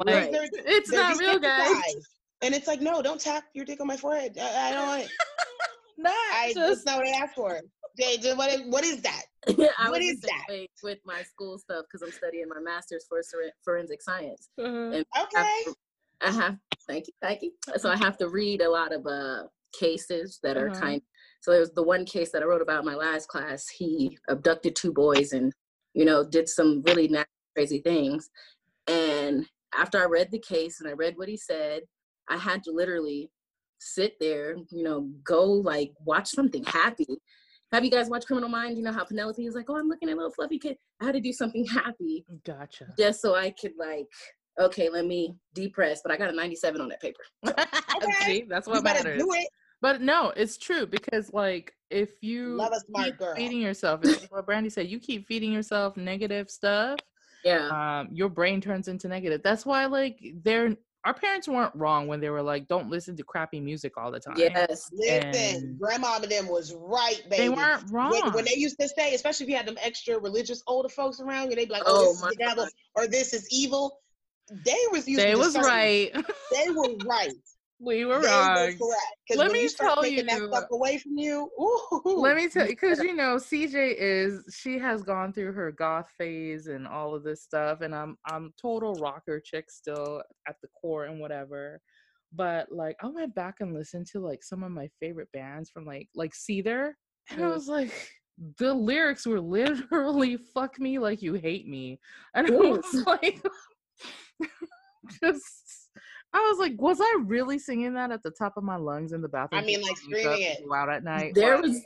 Like, Right. They're- It's they're not real, guys. desensitized. And it's like, no, don't tap your dick on my forehead. I, I don't want it. Not I, just that's not what I asked for. They, they- what, is- what is that? I What was is that? with my school stuff because I'm studying my master's for forensic science. uh, And Okay. I have, I have thank you, thank you. So I have to read a lot of uh cases that are Uh-huh. kind. So there was the one case that I wrote about in my last class. He abducted two boys and you know did some really nasty, crazy things. And after I read the case and I read what he said, I had to literally sit there, you know, go like watch something happy. Have you guys watched Criminal Minds? You know how Penelope is like, "Oh, I'm looking at a little fluffy kid." I had to do something happy gotcha. just so I could like, okay, let me depress. But I got a 97 on that paper. See, that's what better matters. do it. But no, it's true because like if you Love a smart keep girl. feeding yourself, it's what Brandy said, you keep feeding yourself negative stuff, Yeah. um, your brain turns into negative. That's why like they're our parents weren't wrong when they were like, don't listen to crappy music all the time. Yes. Listen, And- grandma and them was right, baby. They weren't wrong. When, when they used to say, especially if you had them extra religious older folks around you, they'd be like, Oh, "Oh, this is my the devil," God. or "This is evil." They was using. they was right. They were right. we were they wrong. were Let when me you start tell you- that stuff away from you, ooh, Let me tell you, because you know, CJ is she has gone through her goth phase and all of this stuff, and I'm I'm total rocker chick still at the core and whatever. But like, I went back and listened to like some of my favorite bands from like like Seether, and I Mm. was like, the lyrics were literally "fuck me like you hate me," and I Ooh. was like, just. I was like, was I really singing that at the top of my lungs in the bathroom? I mean, like, screaming it. go out at night. There Like, was,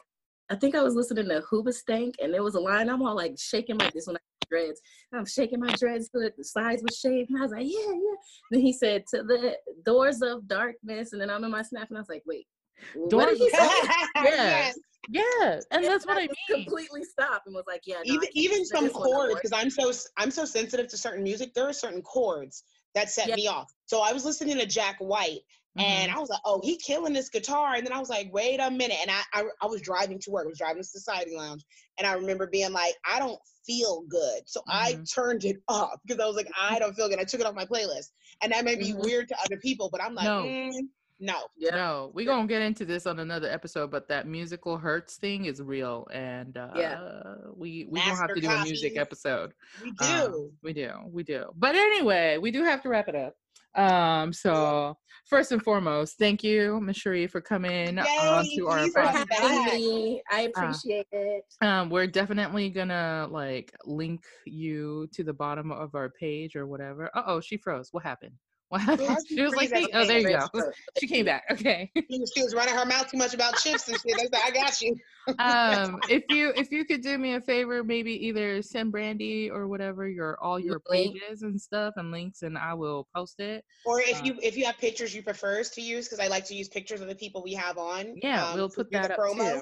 I think I was listening to Hoobastank, and there was a line. I'm all like shaking like this when I dreads. I'm shaking my dreads so that the sides were shaved. And I was like, yeah, yeah. Then he said, to the doors of darkness. And then I'm in my snap, and I was like, wait, what Doors did he of say? yes. Yeah, and that's what I mean. Completely stopped and was like, yeah, no, even even some this one no chords because I'm so I'm so sensitive to certain music. There are certain chords that set Yeah. me off. So I was listening to Jack White and Mhm. I was like, oh, he killing this guitar. And then I was like, wait a minute. And I, I I was driving to work. I was driving to Society Lounge, and I remember being like, I don't feel good. So I Mhm. turned it off because I was like, I don't feel good. I took it off my playlist, and that may be Mhm. weird to other people, but I'm like, No. mm, no. Yeah. No, we're gonna get into this on another episode, but that musical hurts thing is real, and uh, Yeah. we we gonna have Master to do a music episode. We do. Um, we do, we do. But anyway, we do have to wrap it up. Um, so first and foremost, thank you, Ms. Cherie, for coming Yay, on to our please for podcast. having me. I Ah. appreciate it. Um, we're definitely gonna like link you to the bottom of our page or whatever. Uh oh, she froze. What happened? What happened? She She was like, hey, oh, there you go. French She came back. Okay. She was, running her mouth too much about chips and shit. They said, I got you. um if you if you could do me a favor maybe either send brandy or whatever your all your pages and stuff and links and i will post it Or if Uh, you if you have pictures you prefer us to use, because I like to use pictures of the people we have on. yeah um, we'll put do the that up promo. too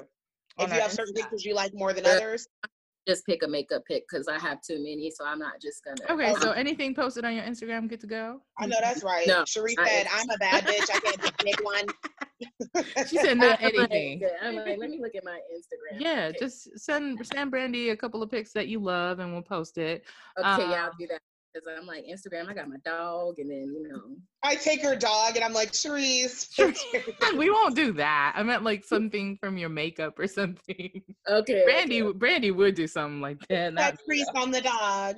If you have certain Insta. pictures you like more than others, Just pick a makeup pick because I have too many, so I'm not just gonna. okay Okay. so anything posted on your instagram good to go I know that's right. No, Cherie I- said, "I'm a bad bitch. I can't pick one." she said not I'm like, anything I'm like, let me look at my Instagram. yeah Okay. just send send brandy a couple of pics that you love and we'll post it Okay, yeah, um, I'll do that. Because I'm like Instagram, I got my dog, and then you know, I take her dog and I'm like, Cherie's. we won't do that i meant like something from your makeup or something okay, brandy okay. brandy would do something like that not That crease on the dog.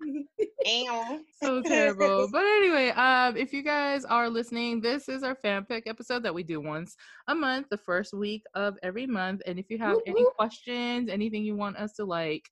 So terrible. But anyway, um, if you guys are listening, this is our fan pick episode that we do once a month, the first week of every month. And if you have Whoop, any questions, anything you want us to like,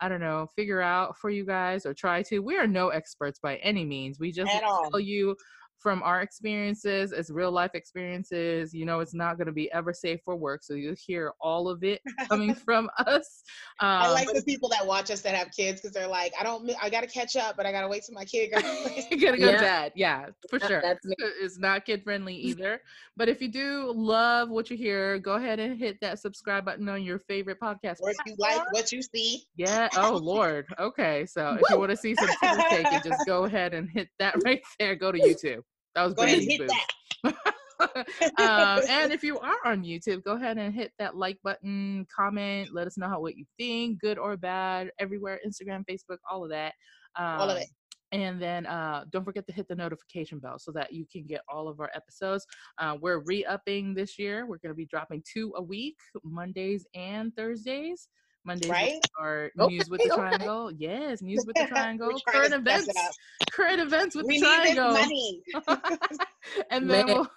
I don't know, figure out for you guys or try to, we are no experts by any means. We just tell you from our experiences, it's real life experiences. You know, it's not going to be ever safe for work. So you'll hear all of it coming from us. Um, I like the people that watch us that have kids because they're like, I don't, I got to catch up, but I got to wait till my kid goes. gotta go yeah. bed. Yeah, for sure. That's me. It's not kid friendly either. but if you do love what you hear, go ahead and hit that subscribe button on your favorite podcast. Or if you like what you see. Yeah. Oh Lord. Okay. So if you want to see some taking, just go ahead and hit that right there. Go to YouTube. That was Brandy's um, and if you are on YouTube, go ahead and hit that like button, comment, let us know how what you think, good or bad, everywhere, Instagram, Facebook, all of that. Um, all of it. And then uh, don't forget to hit the notification bell so that you can get all of our episodes. Uh, we're re upping this year. We're going to be dropping two a week, Mondays and Thursdays. Mondays right? are okay, news with the okay. triangle. Yes, news with the triangle. current events. Current events with we the triangle. Money. and then we'll,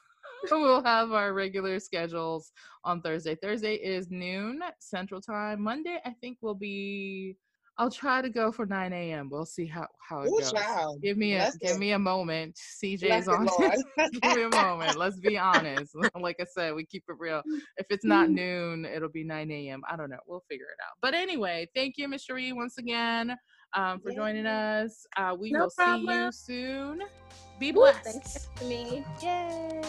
we'll have our regular schedules on Thursday. Thursday is noon Central Time. Monday, I think, will be I'll try to go for 9 a.m. We'll see how how it Ooh, goes. Child. Give me a give me a moment. CJ's on. give me a moment. Let's be honest. like I said, we keep it real. If it's not noon, it'll be 9 a.m. I don't know. We'll figure it out. But anyway, thank you, Miss Cherie, once again um, for joining us. Uh, we no will problem. see you soon. Be blessed. Thanks for me. Yay.